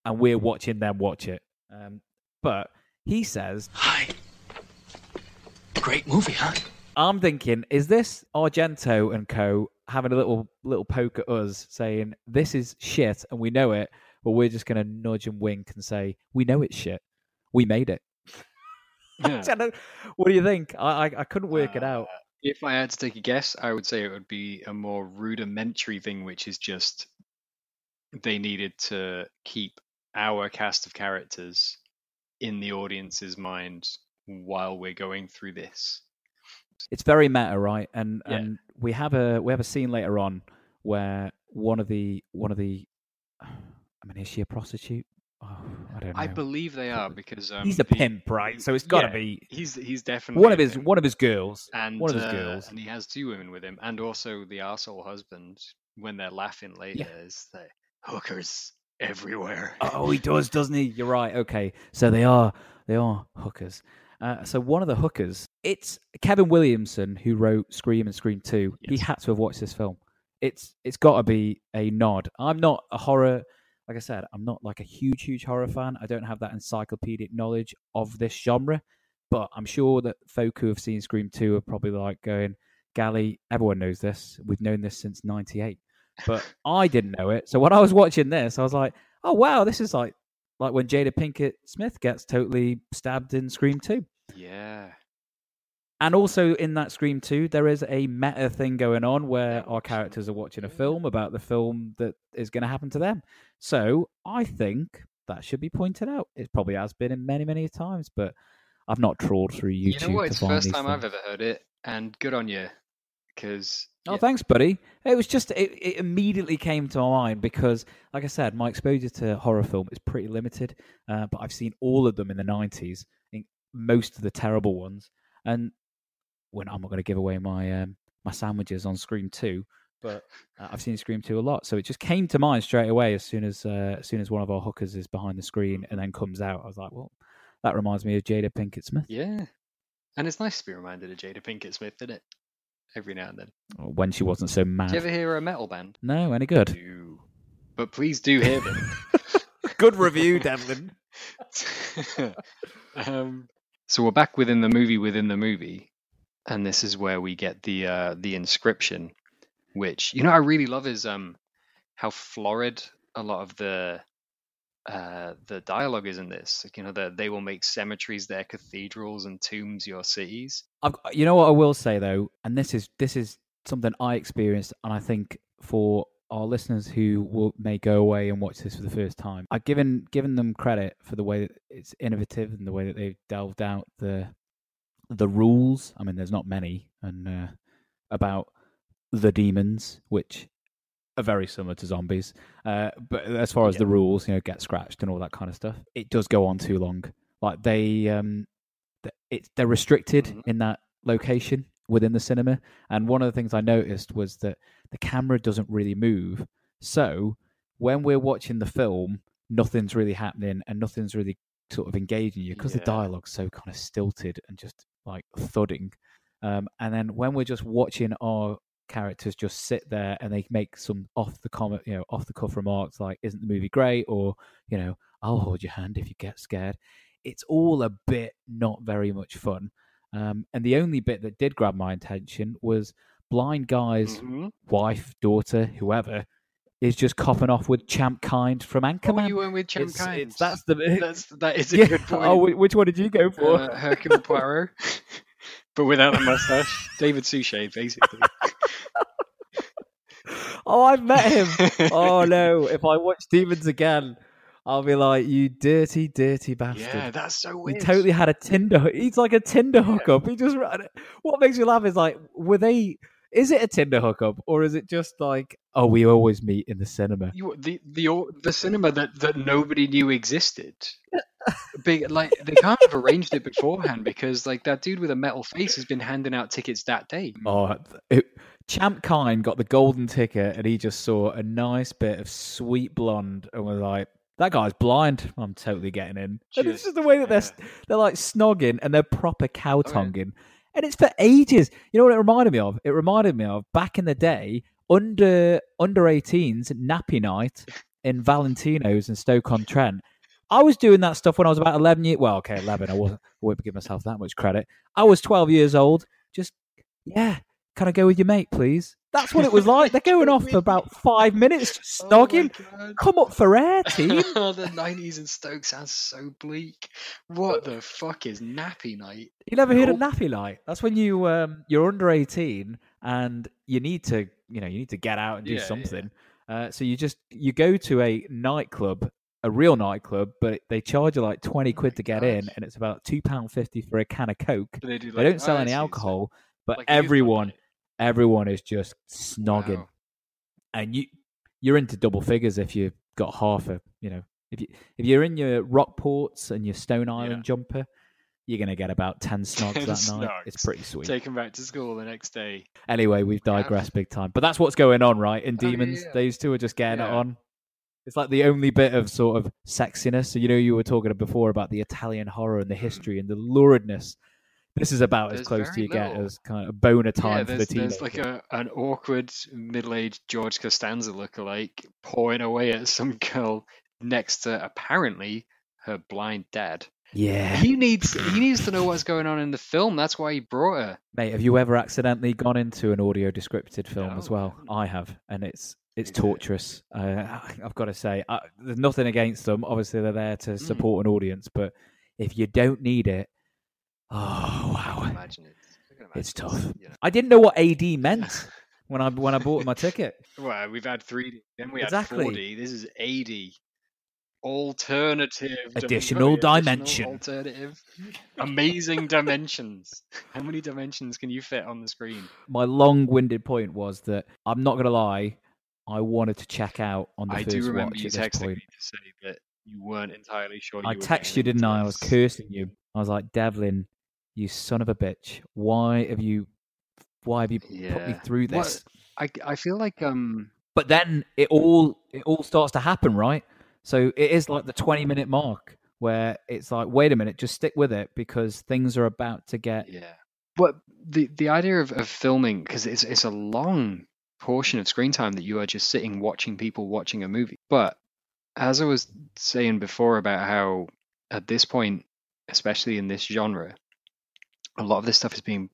and we're watching them watch it. Um, but he says, Hi. Great movie, huh? I'm thinking, is this Argento and Co. having a little little poke at us, saying this is shit and we know it, but we're just going to nudge and wink and say we know it's shit. We made it. I what do you think? I I, I couldn't work it out. If I had to take a guess, I would say it would be a more rudimentary thing, which is just they needed to keep our cast of characters in the audience's mind while we're going through this. It's very meta, right? And Yeah. and we have a we have a scene later on where one of the one of the I mean, is she a prostitute? I don't know. I believe they are because um, he's a the- pimp, right? So it's got to yeah, be He's he's definitely one of his pimp. one of his girls. and one of his uh, girls. and he has two women with him, and also the asshole husband. When they're laughing later, is the hookers everywhere. Oh, he does, doesn't he? You're right. Okay, so they are they are hookers. Uh, so one of the hookers, it's Kevin Williamson who wrote Scream and Scream Two. He had to have watched this film. It's it's got to be a nod. I'm not a horror. Like I said, I'm not like a huge, huge horror fan. I don't have that encyclopedic knowledge of this genre, but I'm sure that folk who have seen Scream 2 are probably like going, Gali, everyone knows this. We've known this since 98. But I didn't know it. So when I was watching this, I was like, oh, wow, this is like like when Jada Pinkett Smith gets totally stabbed in Scream 2. Yeah. And also in that Scream 2, there is a meta thing going on where our characters are watching a film about the film that is going to happen to them. So I think that should be pointed out. It probably has been in many, many times, but I've not trawled through YouTube. You know what? It's the first time I've ever heard it, and good on you, because Oh, thanks, buddy. It was just it, it immediately came to my mind because, like I said, my exposure to horror film is pretty limited. Uh, but I've seen all of them in the nineties, most of the terrible ones. And when I'm not going to give away my um, my sandwiches on Scream Two, but uh, I've seen Scream Two a lot, so it just came to mind straight away as soon as uh, as soon as one of our hookers is behind the screen and then comes out. I was like, well, that reminds me of Jada Pinkett Smith. yeah, and it's nice to be reminded of Jada Pinkett Smith, isn't it? Every now and then. When she wasn't so mad. Do you ever hear a metal band? No, any good? No. But please do hear them. Good review, Devlin. um, so we're back within the movie within the movie, and this is where we get the uh, the inscription, which you know I really love is um how florid a lot of the uh the dialogue is in this. Like, you know, that they will make cemeteries their cathedrals and tombs your cities. I've, you know what I will say though, and this is this is something I experienced, and I think for our listeners who will, may go away and watch this for the first time, I've given given them credit for the way that it's innovative and the way that they've delved out the the rules. I mean, there's not many, and uh, about the demons, which are very similar to zombies. Uh, but as far as the rules, you know, get scratched and all that kind of stuff, it does go on too long. Like they, um, it's they're restricted in that location within the cinema. And one of the things I noticed was that the camera doesn't really move. So when we're watching the film, nothing's really happening and nothing's really sort of engaging you because the dialogue's so kind of stilted and just like thudding. Um, and then when we're just watching our characters just sit there and they make some off the comment, you know, off the cuff remarks like, "Isn't the movie great?" or you know, "I'll hold your hand if you get scared." It's all a bit not very much fun. Um, and the only bit that did grab my attention was blind guy's Mhm. wife, daughter, whoever is just copping off with Champ Kind from Anchorman. Oh, you went with Champ It's- Kind. it's- that's the That's that is a Yeah. good point. Oh, which one did you go for? Uh, Hercule Poirot, but without the mustache. David Suchet, basically. Oh, I've met him. oh no! If I watch Demons again, I'll be like, "You dirty, dirty bastard!" Yeah, that's so weird. He totally had a Tinder. hook- He's like a Tinder hookup. He just. What makes you laugh is like, were they? Is it a Tinder hookup or is it just like, oh, we always meet in the cinema? You, the the the cinema that, that nobody knew existed. Big like they can't have arranged it beforehand because like that dude with a metal face has been handing out tickets that day. Oh, it, Champ Kind got the golden ticket and he just saw a nice bit of sweet blonde and was like, that guy's blind. I'm totally getting in. and it's just the way that they're they're like snogging and they're proper cow oh, tonguing. And it's for ages. You know what it reminded me of? It reminded me of back in the day, under under 18s nappy night in Valentino's in Stoke on Trent. I was doing that stuff when I was about 11 years. Well, okay, 11. I wasn't. I won't give myself that much credit. I was 12 years old, just Yeah, can I go with your mate, please? That's what it was like. They're going off for about five minutes, just Oh snogging. God. Come up for air, team. oh, the 90s in Stoke sounds so bleak. What the fuck is nappy night? You never heard of nappy night? That's when you um you're under eighteen and you need to you know you need to get out and do Yeah, yeah. something. Uh, so you just you go to a nightclub, a real nightclub, but they charge you like twenty quid my to get in, and it's about two pound fifty for a can of coke. They, do They like- don't sell oh, any alcohol, but like a youth club everyone night. Everyone is just snogging, Wow. and you you're into double figures if you've got half a you know if you if you're in your Rockports and your Stone Island jumper, you're gonna get about ten snogs 10 that night. It's pretty sweet. Take him back to school the next day. Anyway, we've Yeah. digressed big time, but that's what's going on, right? In Oh, yeah, Demons, yeah. these two are just getting it on. It's like the only bit of sort of sexiness. So you know, you were talking before about the Italian horror and the mm. history and the luridness. This is about as close to you get as kind of boner time yeah, for the team. there's like a an awkward middle-aged George Costanza lookalike pawing away at some girl next to apparently her blind dad. yeah, He needs he needs to know what's going on in the film. That's why he brought her. mate. Have you ever accidentally gone into an audio descripted film as No, I well? I have, and it's it's torturous. Uh, I've got to say, uh, there's nothing against them. Obviously, they're there Mm. to support an audience, but if you don't need it, oh wow, imagine it. I can It's imagine tough. you know. I didn't know what AD meant when I when I bought my ticket. Well, we've had 3D, then we Exactly. had 4D. This is AD. Alternative. Additional dimension. Alternative. Amazing dimensions. How many dimensions can you fit on the screen? My long-winded point was that I'm not going to lie. I wanted to check out on the I first do remember watch you at this point. point. me to say that you weren't entirely sure. I texted you, didn't I? I was cursing you. I was like, Devlin, you son of a bitch. Why have you? Why have you put me through this? I I feel like um But then it all it all starts to happen, right? So it is like the 20 minute mark where it's like, wait a minute, just stick with it because things are about to get. yeah. But the the idea of, of filming because it's it's a long portion of screen time that you are just sitting watching people watching a movie. But as I was saying before about how at this point, especially in this genre, a lot of this stuff is being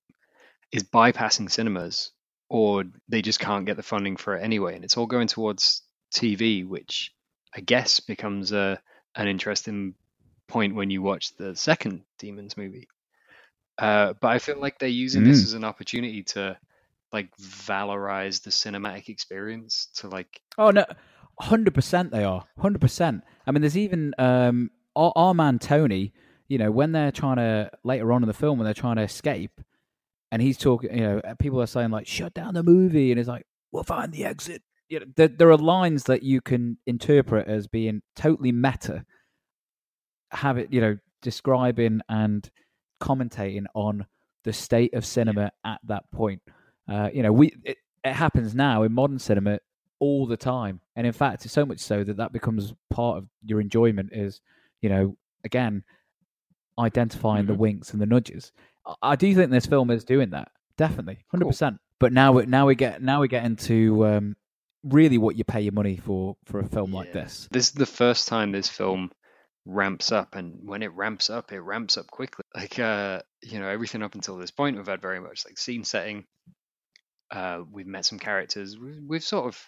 is bypassing cinemas or they just can't get the funding for it anyway and it's all going towards TV which I guess becomes a an interesting point when you watch the second Demons movie. Uh, but I feel like they're using this Mm. as an opportunity to like valorize the cinematic experience to like Oh, no, 100% they are. 100%. I mean, there's even um, our, our man Tony, you know, when they're trying to, later on in the film, when they're trying to escape, and he's talking, you know, people are saying, like, shut down the movie. And he's like, we'll find the exit. You know, there, there are lines that you can interpret as being totally meta, have it, you know, describing and commentating on the state of cinema at that point. Uh, you know, we it, it happens now in modern cinema all the time, and in fact, it's so much so that that becomes part of your enjoyment. Is you know, again, identifying the Mhm. winks and the nudges. I, I do think this film is doing that, definitely, hundred Cool. percent. But now, we now we get now we get into um, really what you pay your money for for a film like this. This is the first time this film ramps up, and when it ramps up, it ramps up quickly. Like, uh, you know, everything up until this point, we've had very much like scene setting. Uh, we've met some characters. We've, we've sort of.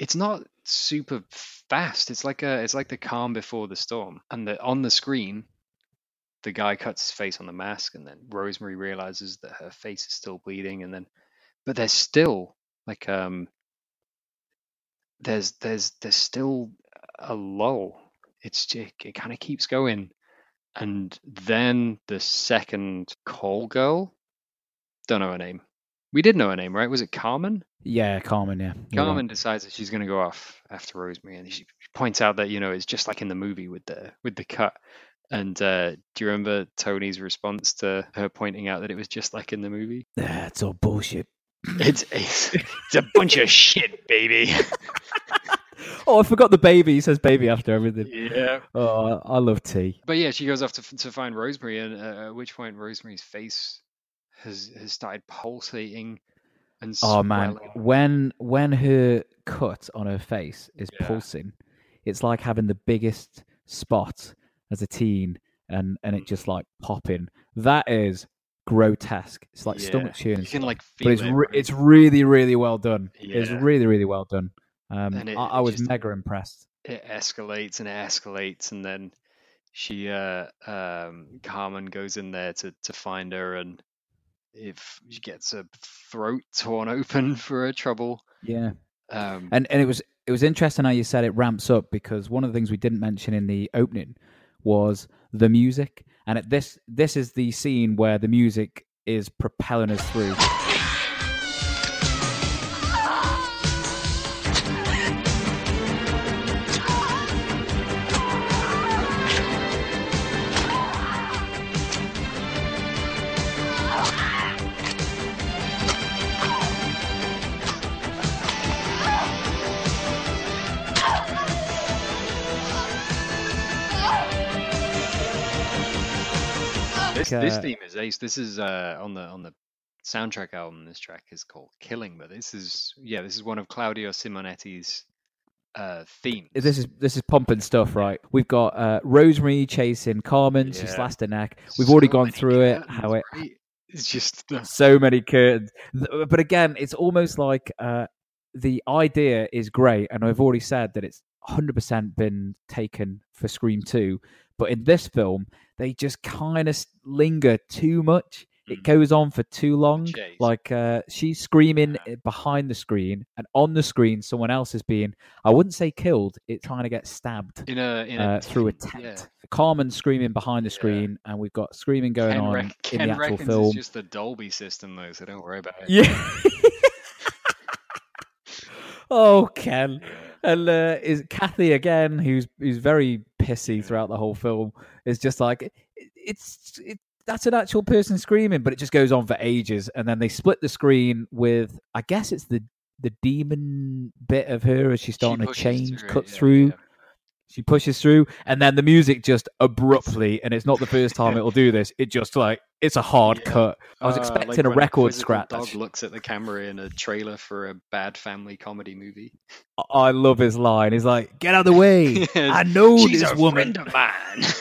It's not super fast. It's like a, it's like the calm before the storm, and the on the screen, the guy cuts his face on the mask, and then Rosemary realizes that her face is still bleeding, and then, but there's still like um there's there's there's still a lull. It's just, it kind of keeps going, and then the second call girl, don't know her name. We did know her name, right? Was it Carmen? Yeah, Carmen. Yeah, you're right. Carmen decides that she's going to go off after Rosemary, and she points out that you know it's just like in the movie with the with the cut. And uh, do you remember Tony's response to her pointing out that it was just like in the movie? That's all bullshit. It's it's, it's a bunch of shit, baby. Oh, I forgot the baby. He says baby after everything. yeah. Oh, I I love tea. But yeah, she goes off to to find Rosemary, and uh, at which point Rosemary's face has has started pulsating and Oh man, when when her cut on her face is Yeah. pulsing, it's like having the biggest spot as a teen, and and it just like popping. That is grotesque. It's like Yeah. stomach churning. You can, like, but it's it, re- it's really really well done. It's really really well done. Um, it- I, I was just- mega impressed. it escalates and it escalates and then she uh um Carmen goes in there to to find her and if she gets her throat torn open for her trouble Yeah. um And and it was it was interesting how you said it ramps up because one of the things we didn't mention in the opening was the music, and at this this is the scene where the music is propelling us through. This this uh, theme is ace this is uh on the on the soundtrack album this track is called killing but this is yeah this is one of Claudio Simonetti's uh themes This is this is pumping stuff, right? We've got uh, Rosemary chasing Carmen. Yeah. slashed her neck. We've already gone through it. How it right? it's just so many curtains. But again, it's almost like uh, the idea is great, and I've already said that it's 100% been taken for Scream 2. But in this film, they just kind of linger too much. It goes on for too long. chase. Like uh, she's screaming uh, behind the screen, and on the screen, someone else is being, I wouldn't say killed, it's trying to get stabbed in a in a uh, through a tent, yeah. Carmen screaming behind the screen, and we've got screaming going Ken, on in Ken the actual reckons film. it's just the Dolby system though, so don't worry about it. Yeah. oh, Ken. And uh, is Kathy again, who's who's very pissy throughout the whole film, is just like it, it's it, that's an actual person screaming, but it just goes on for ages, and then they split the screen with I guess it's the the demon bit of her as she's starting to change, through it, cuts yeah, through. yeah. She pushes through, and then the music just abruptly, and it's not the first time it'll do this. It just like it's a hard cut. I was Uh, expecting like a record scratch. Dog looks at the camera in a trailer for a bad family comedy movie. I love his line. He's like, "Get out of the way! I know She's this a woman. friend of mine.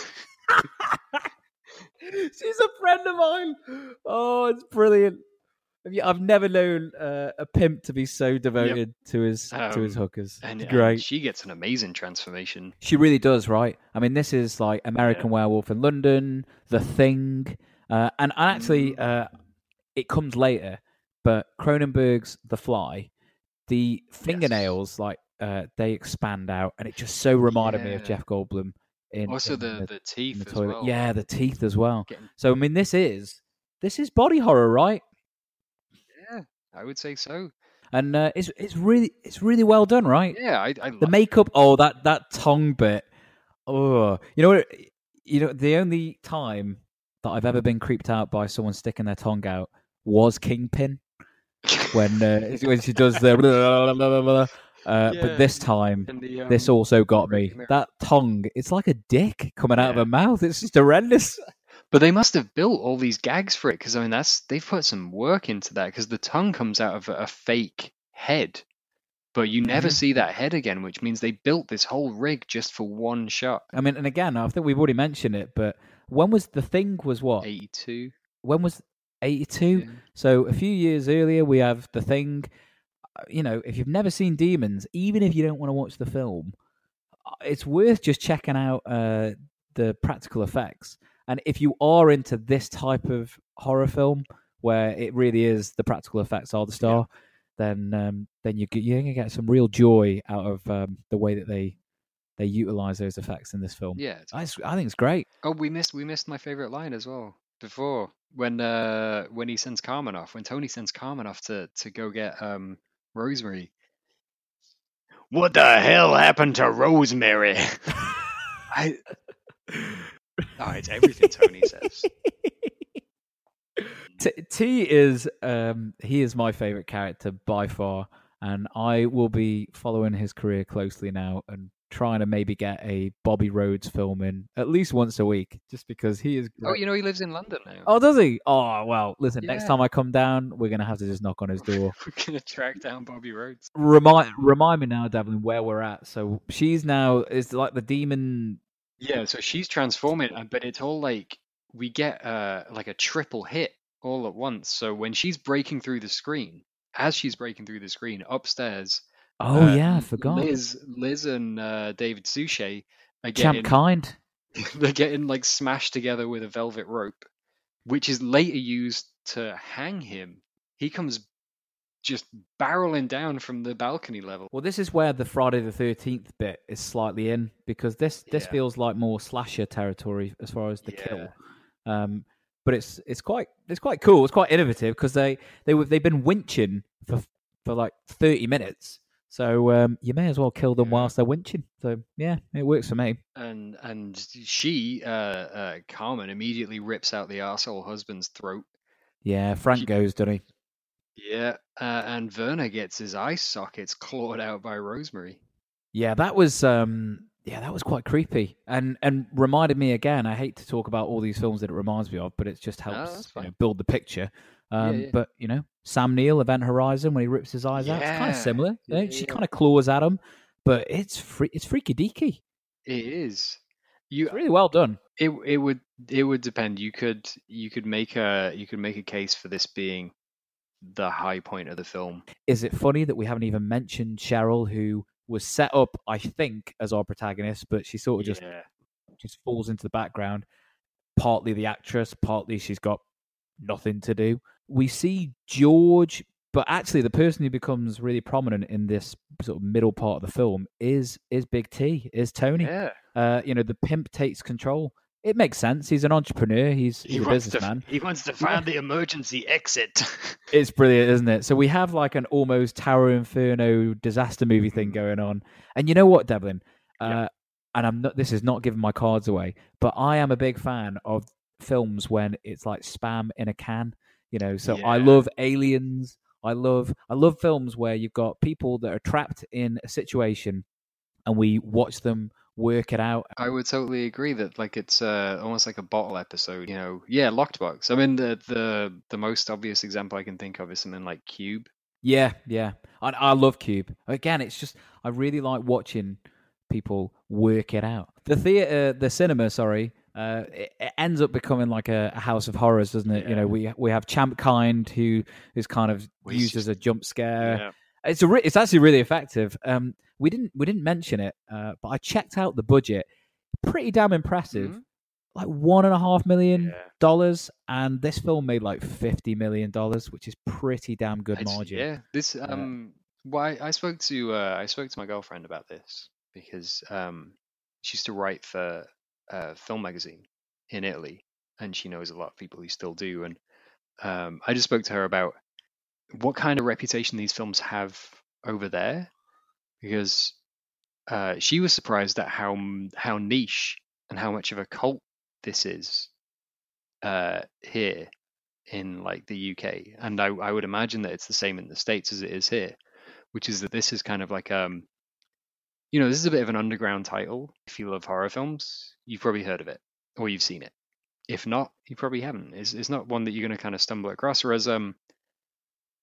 She's a friend of mine." Oh, it's brilliant. I've never known uh, a pimp to be so devoted to his to his Um, hookers. and, and great. she gets an amazing transformation. She really does, right? I mean, this is like American Werewolf in London, The Thing, uh, and, and actually, Mm. uh, it comes later. But Cronenberg's The Fly, the fingernails, like uh, they expand out, and it just so reminded me of Jeff Goldblum. In Also in the, the in teeth the as well. Yeah, the teeth as well. Getting- So I mean, this is this is body horror, right? Yeah, I would say so. And uh, it's it's really it's really well done, right? Yeah, I, I the makeup oh that that tongue bit oh you know you know the only time that i've ever been creeped out by someone sticking their tongue out was kingpin when uh, when she does the blah, blah, blah. Uh, Yeah, but this time the, this um, also got me that tongue it's like a dick coming out of her mouth it's just horrendous But they must have built all these gags for it because I mean that's they've put some work into that because the tongue comes out of a, a fake head, but you never Mhm. see that head again, which means they built this whole rig just for one shot. i mean and again i think we've already mentioned it but when was the thing was what Eighty-two. when was 82 so a few years earlier we have the thing Uh, you know if you've never seen demons even if you don't want to watch the film uh, it's worth just checking out uh, the practical effects and if you are into this type of horror film where it really is the practical effects are the star then um, then you you're gonna get some real joy out of um, the way that they they utilize those effects in this film Yeah, it's I, s- I think it's great Oh, we missed we missed my favorite line as well before when uh when he sends Carmen off when Tony sends Carmen off to to go get um Rosemary. What the hell happened to Rosemary? I. Oh, it's everything Tony says. T, T is um, he is my favorite character by far, and I will be following his career closely now and trying to maybe get a Bobby Rhodes film in at least once a week, just because he is. Oh, you know he lives in London now. Oh, does he? Oh, well, listen. Next time I come down, we're gonna have to just knock on his door. We're gonna track down Bobby Rhodes. remind remind me now, Devlin, where we're at. So she's now is like the demon. Yeah, so she's transforming, uh, but it's all like we get uh like a triple hit all at once. So when she's breaking through the screen, as she's breaking through the screen upstairs, Oh uh, yeah, I forgot. Liz, Liz and uh, David Suchet are getting Champ Kind. they're getting like smashed together with a velvet rope, which is later used to hang him. He comes just barreling down from the balcony level. Well, this is where the Friday the Thirteenth bit is slightly in because this this Yeah. feels like more slasher territory as far as the Yeah. kill. Um, but it's it's quite it's quite cool. It's quite innovative because they they they've been winching for for like thirty minutes. So um, you may as well kill them whilst they're winching. So yeah, it works for me. And and she, uh, uh, Carmen, immediately rips out the arsehole husband's throat. Yeah, Frank She- goes, doesn't he? Yeah, uh, and Werner gets his eye sockets clawed out by Rosemary. Yeah, that was um yeah, that was quite creepy. And and reminded me again, I hate to talk about all these films that it reminds me of, but it just helps you know, build the picture. Um yeah. but you know, Sam Neill, Event Horizon, when he rips his eyes out, it's kind of similar. you know, Yeah, she yeah. kind of claws at him, but it's free it's freaky deaky. It is. You It's really well done. it it would it would depend. You could you could make a you could make a case for this being the high point of the film. Is it funny that we haven't even mentioned Cheryl, who was set up, I think, as our protagonist, but she sort of just yeah. just falls into the background. Partly the actress, partly she's got nothing to do. We see George, but actually the person who becomes really prominent in this sort of middle part of the film is is Big T, is Tony. Yeah. Uh, you know, the pimp takes control. It makes sense. He's an entrepreneur. He's, he's a wants to businessman. he wants to find the emergency exit. It's brilliant, isn't it? So we have like an almost Tower Inferno disaster movie thing going on. And you know what, Devlin? Uh, And I'm not. This is not giving my cards away, but I am a big fan of films when it's like spam in a can. You know, so I love Aliens. I love I love films where you've got people that are trapped in a situation, and we watch them work it out. I would totally agree that like it's uh, almost like a bottle episode, you know. Yeah, locked box. I mean the the the most obvious example I can think of is something like Cube. Yeah, yeah. I, I love Cube. Again, it's just I really like watching people work it out. The theater, the cinema, sorry, uh, it, it ends up becoming like a, a house of horrors, doesn't it? You know, we we have Champ Kind who is kind of Well, used as a jump scare. Yeah. It's a re- it's actually really effective. Um, we didn't we didn't mention it, uh, but I checked out the budget. Pretty damn impressive. Mhm. Like one and a half million Yeah. dollars, and this film made like fifty million dollars, which is pretty damn good It's- margin. Yeah, this um, why I spoke to uh, I spoke to my girlfriend about this because um, she used to write for a film magazine in Italy, and she knows a lot of people who still do. And um, I just spoke to her about what kind of reputation these films have over there, because uh, she was surprised at how how niche and how much of a cult this is uh, here in like the UK, and I, I would imagine that it's the same in the states as it is here, which is that this is kind of like um, you know, this is a bit of an underground title. If you love horror films, you've probably heard of it or you've seen it. If not, you probably haven't. It's it's not one that you're going to kind of stumble across. Whereas um,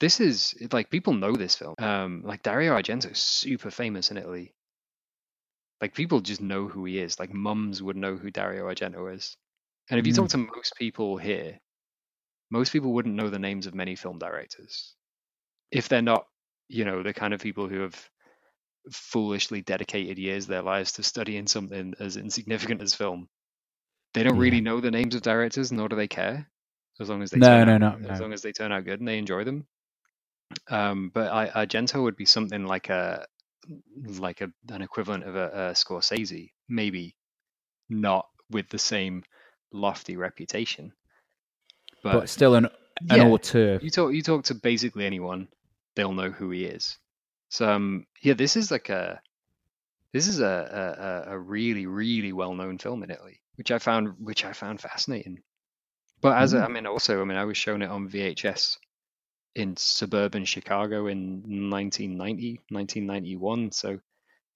this is like people know this film. Um, like Dario Argento is super famous in Italy. Like people just know who he is. Like mums would know who Dario Argento is. And if you talk to most people here, most people wouldn't know the names of many film directors if they're not, you know, the kind of people who have foolishly dedicated years of their lives to studying something as insignificant as film. They don't Yeah. really know the names of directors, nor do they care, as long as they No, turn no, out, no, as no. long as they turn out good and they enjoy them. Um, but I, Argento would be something like a like a an equivalent of a, a Scorsese, maybe not with the same lofty reputation, but, but, still an an yeah, auteur. you talk you talk to basically anyone, they'll know who he is. So um, yeah, this is like a this is a a, a- really really well known film in Italy, which I found which I found fascinating. But as a, I mean, also I mean, I was shown it on VHS in suburban Chicago in 1990, 1991. So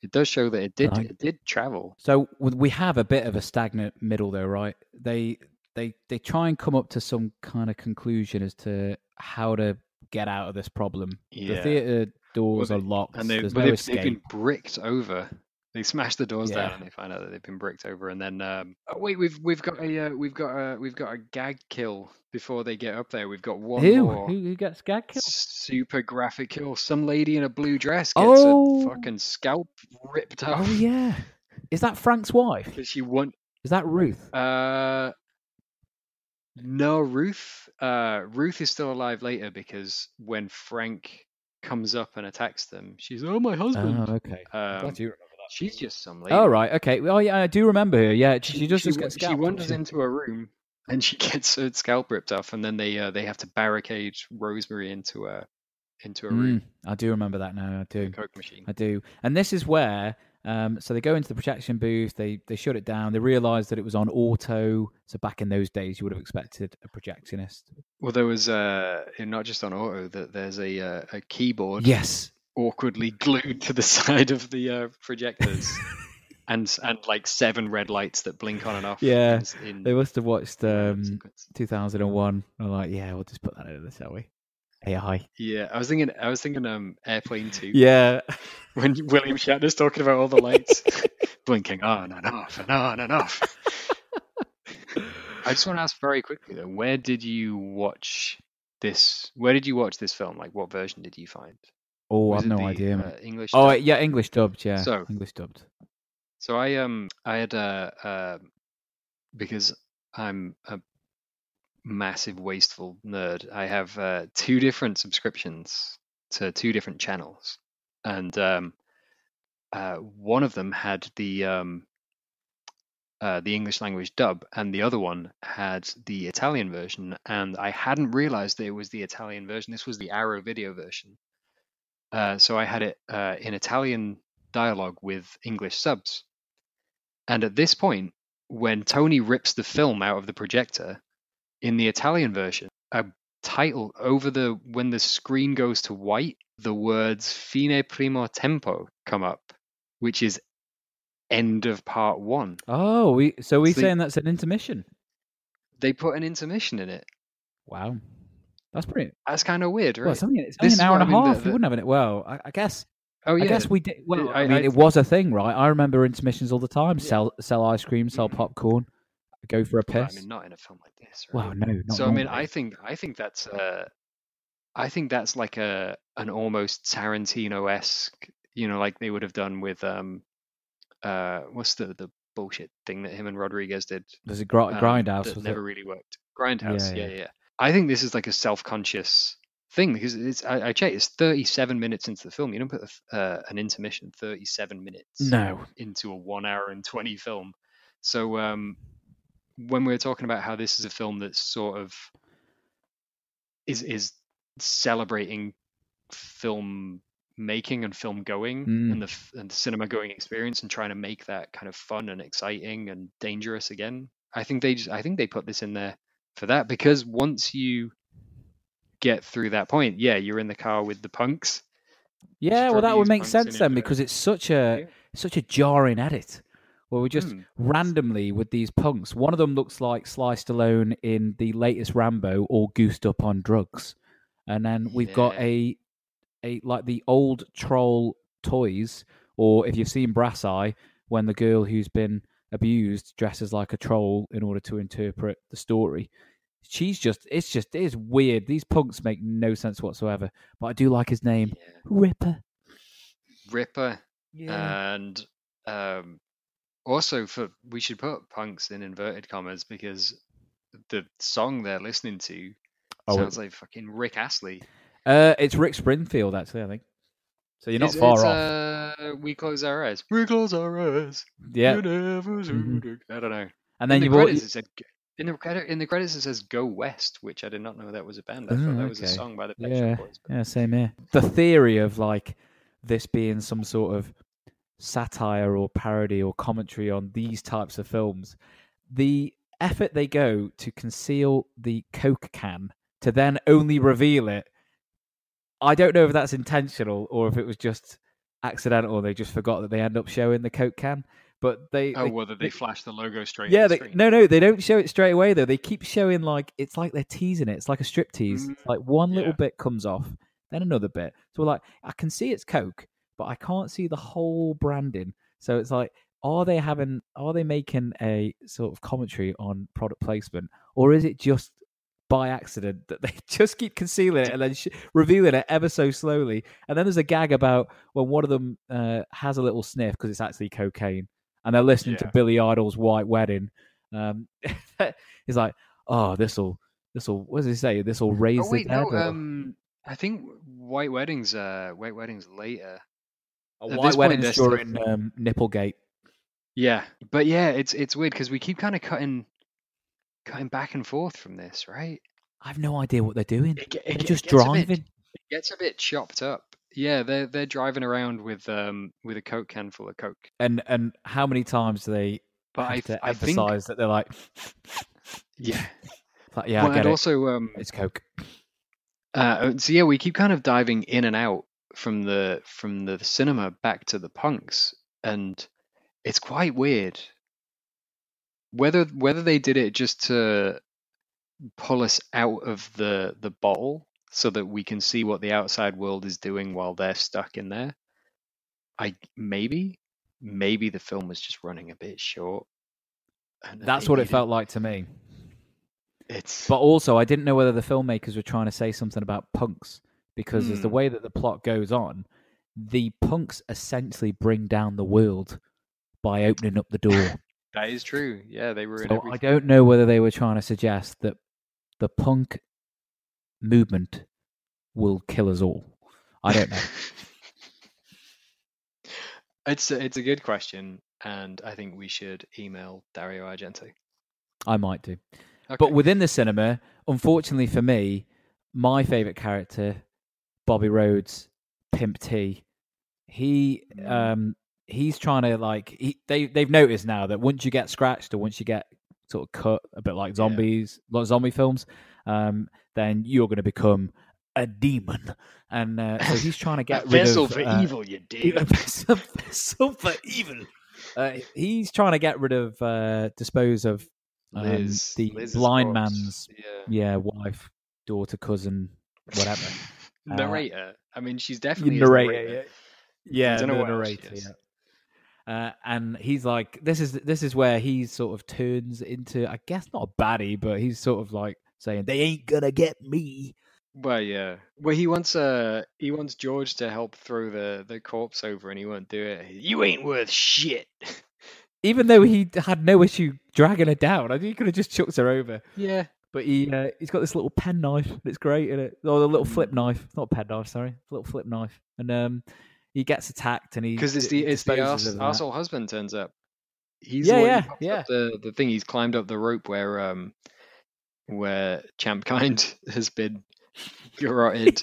it does show that it did Right. it did travel. So we have a bit of a stagnant middle, though, right? They they they try and come up to some kind of conclusion as to how to get out of this problem. Yeah. The theater doors Well, are locked. and they There's but no they've, escape. they've been bricked over They smash the doors down and they find out that they've been bricked over. And then, um, oh, wait, we've we've got a uh, we've got a we've got a gag kill before they get up there. We've got one Who? more who? Who gets gag killed? super graphic kill. Some lady in a blue dress gets Oh. a fucking scalp ripped off. Oh yeah. Is that Frank's wife? Because she won. Is that Ruth? Uh, no, Ruth. Uh, Ruth is still alive later because when Frank comes up and attacks them, she's oh my husband. Oh, okay. Um, Glad you remember that. She's just some lady. Oh right, okay. Oh yeah, I do remember her. Yeah, she, she she, just wa- she wanders doesn't into a room and she gets her scalp ripped off, and then they uh, they have to barricade Rosemary into a into a room. Mm, I do remember that now. I do. Coke machine. I do. And this is where, um, so they go into the projection booth. They they shut it down. They realise that it was on auto. So back in those days, you would have expected a projectionist. Well, there was uh, not just on auto that there's a uh, a keyboard. Yes. Awkwardly glued to the side of the uh, projectors, and and like seven red lights that blink on and off. Yeah. in- They must have watched um, 2001. I'm like, yeah, we'll just put that in there, shall we? AI. Yeah, I was thinking. I was thinking. Um, Airplane Two. Yeah. When William Shatner's talking about all the lights blinking on and off and on and off. I just want to ask very quickly though, where did you watch this? Where did you watch this film? Like, what version did you find? Oh, I've no the, idea. uh, man. English. Oh, dub? yeah, English dubbed. Yeah. So- English dubbed. So I um I had uh, uh because I'm a massive wasteful nerd. I have uh, two different subscriptions to two different channels, and um, uh, one of them had the um, uh, the English language dub, and the other one had the Italian version. And I hadn't realized that it was the Italian version. This was the Arrow video version. Uh, so I had it uh, in Italian dialogue with English subs. And at this point, when Tony rips the film out of the projector, in the Italian version, a title over the when the screen goes to white, the words "Fine primo tempo" come up, which is end of part one. Oh, we so we So- saying that's an intermission. They put an intermission in it. Wow. That's pretty. That's kind of weird, right? Well, it's only, it's This only an hour and a I mean, half. the- the- wouldn't have it. Well, I, I guess. oh yeah, I guess we did. Well, I, I- mean, it was a thing, right? I remember intermissions all the time. Yeah. Sell sell ice cream, sell Mhm. popcorn, go for a piss. I mean, not in a film like this. Right? well, no, not so I mean. I think I think that's uh, I think that's like a an almost Tarantino esque, you know, like they would have done with um, uh, what's the the bullshit thing that him and Rodriguez did? there's a gr- um, grindhouse. that was never it? really worked. Grindhouse, Yeah, yeah, yeah. yeah, I think this is like a self conscious thing because it's I, I checked it's 37 minutes into the film. You don't put a uh, an intermission 37 minutes No. into a one hour and 20 film. So um, when we're talking about how this is a film that's sort of is is celebrating film making and film going Mm. and the and the cinema going experience and trying to make that kind of fun and exciting and dangerous again. I think they just, I think they put this in there for that because once you get through that point, yeah, you're in the car with the punks. Yeah, well, that would make sense then it, because it's such a such a jarring edit where we're just Mm. randomly with these punks. One of them looks like Sly Stallone in the latest Rambo, all goosed up on drugs, and then we've got a a like the old troll toys, or if you've seen Brass Eye, when the girl who's been abused dresses like a troll in order to interpret the story. She's just, it's just, it is weird. These punks make no sense whatsoever. But I do like his name, Yeah. Ripper. Ripper and um, also for we should put punks in inverted commas because the song they're listening to Oh, it- sounds like fucking Rick Astley. Uh, it's Rick Springfield, actually. I think. So you're not It's- far it's, off. Uh, we close our eyes. We close our eyes. yeah, You Mhm. should- I don't know. and then in the al- credits it said in the credit in the credits it says "Go West," which I did not know that was a band. I Oh, thought that was a song by the Pet yeah, Boys. but- yeah, same here. The theory of like this being some sort of satire or parody or commentary on these types of films, the effort they go to conceal the Coke can to then only reveal it. I don't know if that's intentional or if it was just accidental. They just forgot that they end up showing the Coke can. But they, Oh, they- whether they flash the logo straight. yeah, the they, no, no, they don't show it straight away though. They keep showing like it's like they're teasing it. It's like a strip tease. It's like one little Mm, bit comes off, then another bit. So we're like, I can see it's Coke, but I can't see the whole branding. So it's like, are they having, are they making a sort of commentary on product placement, or is it just by accident that they just keep concealing it and then sh- revealing it ever so slowly? And then there's a gag about when one of them uh, has a little sniff because it's actually cocaine, and they're listening to Billy Idol's White Wedding. Um, he's like, oh, this will, this will, what does he say? This will raise Oh wait, the no. Um, I think White Weddings. Uh, White Weddings later. A White Wedding's during um, Nipplegate. Yeah, but yeah, it's it's weird because we keep kind of cutting, cutting back and forth from this, right? I have no idea what they're doing. It, it They're it just gets a bit- driving. it gets a bit chopped up. Yeah, they're they're driving around with um with a coke can full of coke. And and how many times do they But have I to th- I think emphasize that they're like, yeah, like, yeah, well, I get and it. also um it's Coke. uh so yeah, we keep kind of diving in and out from the from the cinema back to the punks, and it's quite weird. Whether whether they did it just to pull us out of the the bottle so that we can see what the outside world is doing while they're stuck in there. I maybe maybe the film was just running a bit short. That's what it felt like to me. It's But also, I didn't know whether the filmmakers were trying to say something about punks because as the Hmm. way that the plot goes on, the punks essentially bring down the world by opening up the door. That is true. Yeah, they were in so I don't know whether they were trying to suggest that the punk movement will kill us all. I don't know. It's a, it's a good question, and I think we should email Dario Argento. I might do. Okay. But within the cinema, unfortunately for me, my favorite character, Bobby Rhodes, Pimp T, he Mm. um he's trying to like he, they they've noticed now that once you get scratched or once you get sort of cut a bit like zombies, like zombie films, um, then you're going to become a demon, and uh, so he's trying to get rid vessel of for uh, evil, you a demon. vessel, vessel for evil. Uh, he's trying to get rid of, uh, dispose of um, Liz, the Liz's blind corpse. man's Yeah. yeah wife, daughter, cousin, whatever. Uh, narrator. I mean, she's definitely narrator, narrator. yeah, yeah, don't know the what narrator, yeah. Uh, and he's like, this is this is where he sort of turns into, I guess, not a baddie, but he's sort of like saying, "They ain't gonna get me." Well, yeah. Well, he wants uh he wants George to help throw the the corpse over, and he won't do it. You ain't worth shit. Even though he had no issue dragging her down, I think he could have just chucked her over. yeah. But he uh, he's got this little pen knife. It's great, isn't it? Or the little flip knife. Not a pen knife, sorry. It's a little flip knife. And um, he gets attacked, and he Because it's the it's the arse, arsehole husband turns up. He's Yeah, the yeah, yeah. the the thing. He's climbed up the rope where um where Champ Kind has been garroted.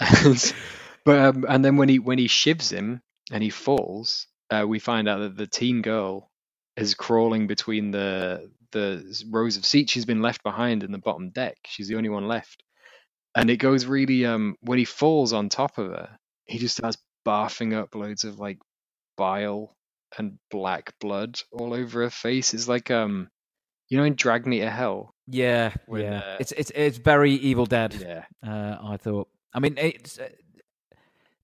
and, but um, and then when he when he shivs him and he falls, uh, we find out that the teen girl is crawling between the the rows of seats. She's been left behind in the bottom deck. She's the only one left. And it goes really um when he falls on top of her, he just starts barfing up loads of like bile and black blood all over her face. It's like um you know in Drag Me to Hell. Yeah, when, yeah. uh, it's it's it's very Evil Dead. Yeah. Uh, I thought. I mean, it's uh,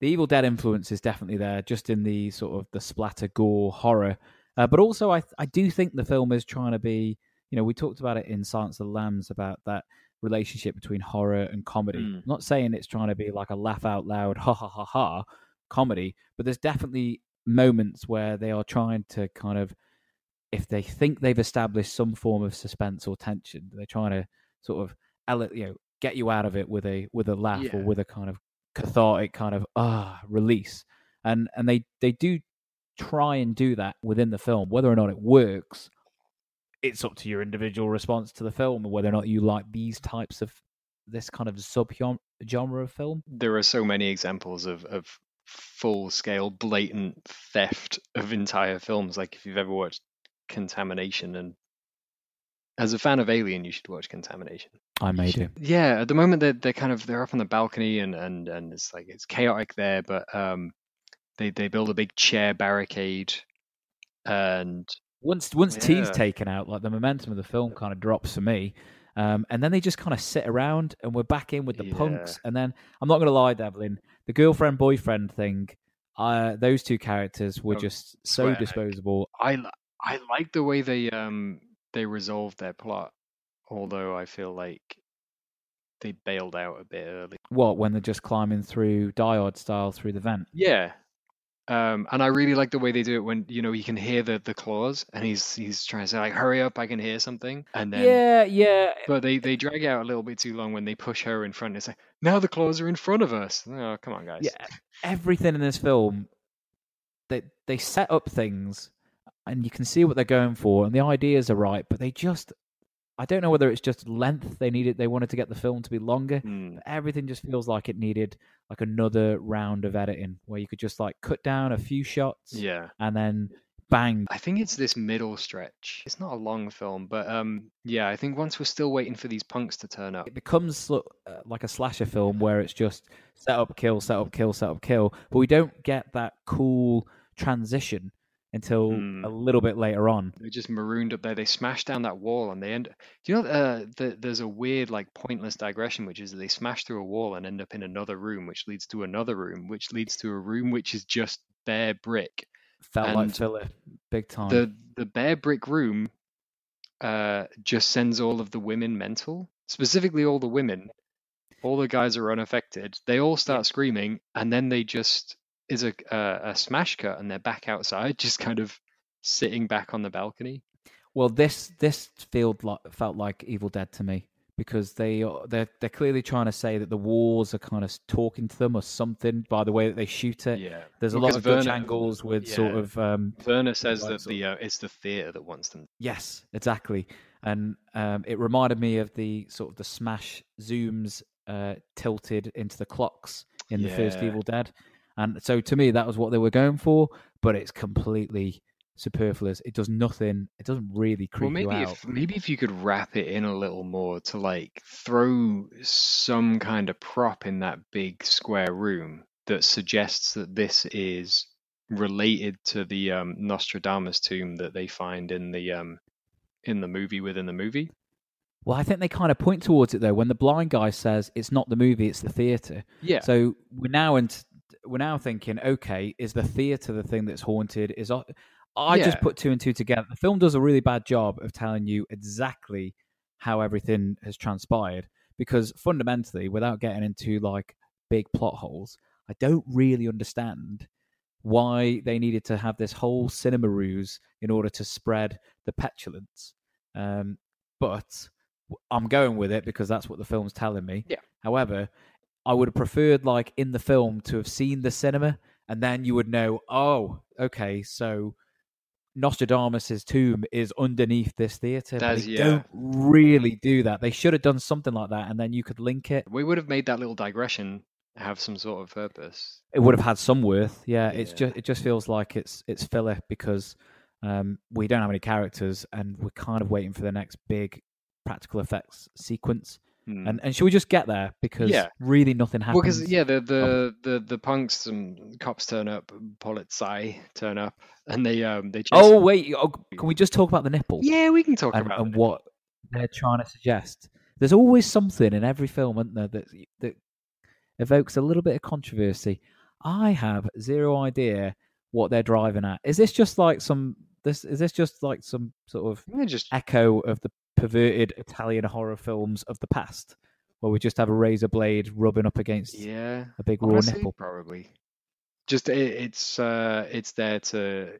the Evil Dead influence is definitely there, just in the sort of the splatter, gore, horror. Uh, but also, I I do think the film is trying to be. You know, we talked about it in Silence of the Lambs about that relationship between horror and comedy. Mm. I'm not saying it's trying to be like a laugh out loud, ha ha ha ha comedy, but there's definitely moments where they are trying to kind of if they think they've established some form of suspense or tension, they're trying to sort of you know get you out of it with a with a laugh or with a kind of cathartic kind of ah release, and and they they do try and do that within the film. Whether or not it works, it's up to your individual response to the film, and whether or not you like these types of this kind of sub genre of film. There are so many examples of of full scale blatant theft of entire films. Like if you've ever watched Contamination and as a fan of Alien, you should watch Contamination. I may do. Yeah, at the moment they're they're kind of they're up on the balcony and and and it's like it's chaotic there, but um, they they build a big chair barricade, and Once once T's Yeah. taken out, like the momentum of the film kind of drops for me. Um, and then they just kind of sit around, and we're back in with the punks. And then I'm not going to lie, Devlin, the girlfriend boyfriend thing, uh, those two characters were Oh, just so disposable. I I like the way they um they resolved their plot, although I feel like they bailed out a bit early. What when they're just climbing through Die Hard style through the vent? Yeah. Um, and I really like the way they do it when you know you can hear the the claws, and he's he's trying to say like, "Hurry up, I can hear something," and then yeah, yeah. but they they drag out a little bit too long when they push her in front. It's like now the claws are in front of us. Oh, come on, guys. Yeah, everything in this film, they they set up things, and you can see what they're going for, and the ideas are right, but they just, I don't know whether it's just length they needed, they wanted to get the film to be longer. But hmm. everything just feels like it needed like another round of editing where you could just like cut down a few shots, Yeah. and then bang. I think it's this middle stretch. It's not a long film, but um, yeah, I think once we're still waiting for these punks to turn up. It becomes uh, like a slasher film where it's just set up, kill, set up, kill, set up, kill, but we don't get that cool transition until Hmm. a little bit later on. They're just marooned up there. They smash down that wall and they end. Do you know uh, the, there's a weird like pointless digression, which is they smash through a wall and end up in another room, which leads to another room, which leads to a room which is just bare brick. Felt like And filler, big time. The the bare brick room uh, just sends all of the women mental. Specifically, all the women. All the guys are unaffected. They all start screaming, and then they just is a uh, a smash cut, and they're back outside, just kind of sitting back on the balcony. Well, this this felt like felt like Evil Dead to me because they they're they're clearly trying to say that the walls are kind of talking to them or something by the way that they shoot it. Yeah, There's a Well, lot of Dutch angles with sort of um, Werner says that the uh, it's the theater that wants them. Yes, exactly. And um, it reminded me of the sort of the smash zooms uh, tilted into the clocks in the first Evil Dead. And so to me, that was what they were going for, but it's completely superfluous. It does nothing. It doesn't really creep Well, maybe you out. if maybe if you could wrap it in a little more to like throw some kind of prop in that big square room that suggests that this is related to the um, Nostradamus tomb that they find in the um, in the movie within the movie. Well, I think they kind of point towards it though. When the blind guy says it's not the movie, it's the theater. Yeah. So we're now in, we're now thinking, okay, is the theater the thing that's haunted? Is I I just put two and two together. The film does a really bad job of telling you exactly how everything has transpired because fundamentally, without getting into like big plot holes, I don't really understand why they needed to have this whole cinema ruse in order to spread the petulance. Um, but I'm going with it because that's what the film's telling me. Yeah. However, I would have preferred, like in the film, to have seen the cinema, and then you would know, oh, okay, so Nostradamus' tomb is underneath this theater. That's- they yeah. don't really do that. They should have done something like that, and then you could link it. We would have made that little digression have some sort of purpose. It would have had some worth. Yeah, it's just it just feels like it's it's filler because um, we don't have any characters, and we're kind of waiting for the next big practical effects sequence. Hmm. And and should we just get there because Yeah. really nothing happens? Well, because yeah, the the, the the punks and cops turn up, Polizei turn up, and they um they chase. Oh wait, oh, can we just talk about the nipple? yeah, we can talk and, about and it. what they're trying to suggest. There's always something in every film, isn't there, that that evokes a little bit of controversy. I have zero idea what they're driving at. Is this just like some this is this just like some sort of They're just echo of the perverted Italian horror films of the past, where we just have a razor blade rubbing up against yeah, a big raw honestly, nipple? probably. Just it, it's uh it's there to,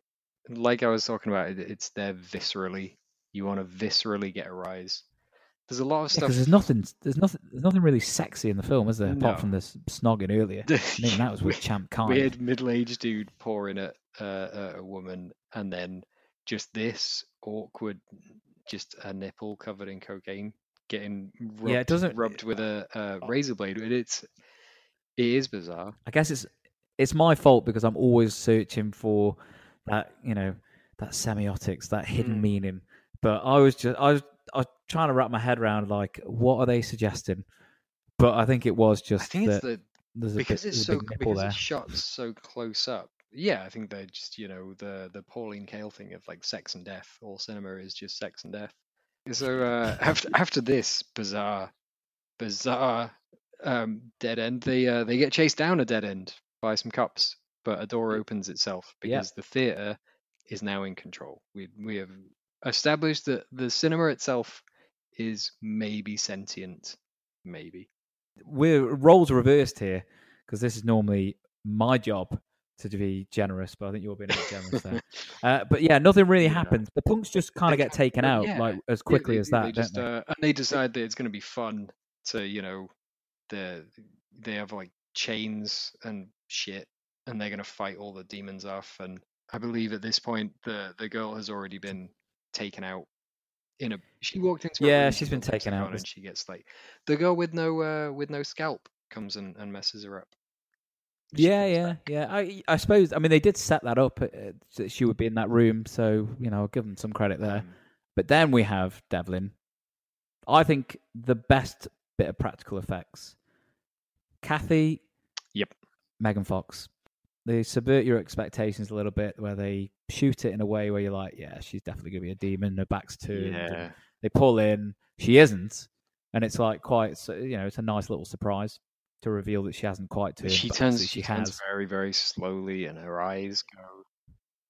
like I was talking about, it, it's there viscerally. You want to viscerally get a rise. There's a lot of stuff. Because there's nothing, there's nothing, there's nothing really sexy in the film, is there? No. Apart from this snogging earlier. I mean, that was with Champ Kind. weird middle-aged dude pouring at uh, a woman, and then just this awkward, just a nipple covered in cocaine getting rubbed, Yeah, it doesn't- rubbed with a, a razor blade. It's it is bizarre. I guess it's it's my fault because I'm always searching for that, you know, that semiotics, that hidden Mm. meaning. But I was just I was I was trying to wrap my head around like what are they suggesting? But I think it was just I think it's the because bit, it's so because there. it's shot so close up. Yeah, I think they're just you know the the Pauline Kael thing of like sex and death. All cinema is just sex and death. So uh, after after this bizarre, bizarre um, dead end, they uh, they get chased down a dead end by some cops. but a door opens itself Yeah. because the theater is now in control. We we have established that the cinema itself is maybe sentient, maybe. we're roles reversed here because this is normally my job to be generous, but I think you're being a bit generous there. Uh, but yeah, nothing really Yeah. happens. The punks just kind of get taken out yeah. like as Yeah, quickly they- as they that, just, don't they? Uh, and they decide that it's going to be fun to you know the they have like chains and shit, and they're going to fight all the demons off. And I believe at this point the the girl has already been taken out. In a she walked into Yeah, she's been taken out. and she gets like the girl with no uh with no scalp comes and, and messes her up. Yeah, yeah, yeah. I I suppose. I mean, they did set that up uh, that she would be in that room, so you know, I'll give them some credit there. Um, But then we have Devlin. I think the best bit of practical effects. Kathy. Yep. Megan Fox. They subvert your expectations a little bit, where they shoot it in a way where you're like, yeah, she's definitely gonna be a demon. Her back's turned. yeah. They pull in, she isn't, and it's like quite, you know, it's a nice little surprise to reveal that she hasn't quite turned. She turns obviously she turns has. very very slowly, and her eyes go.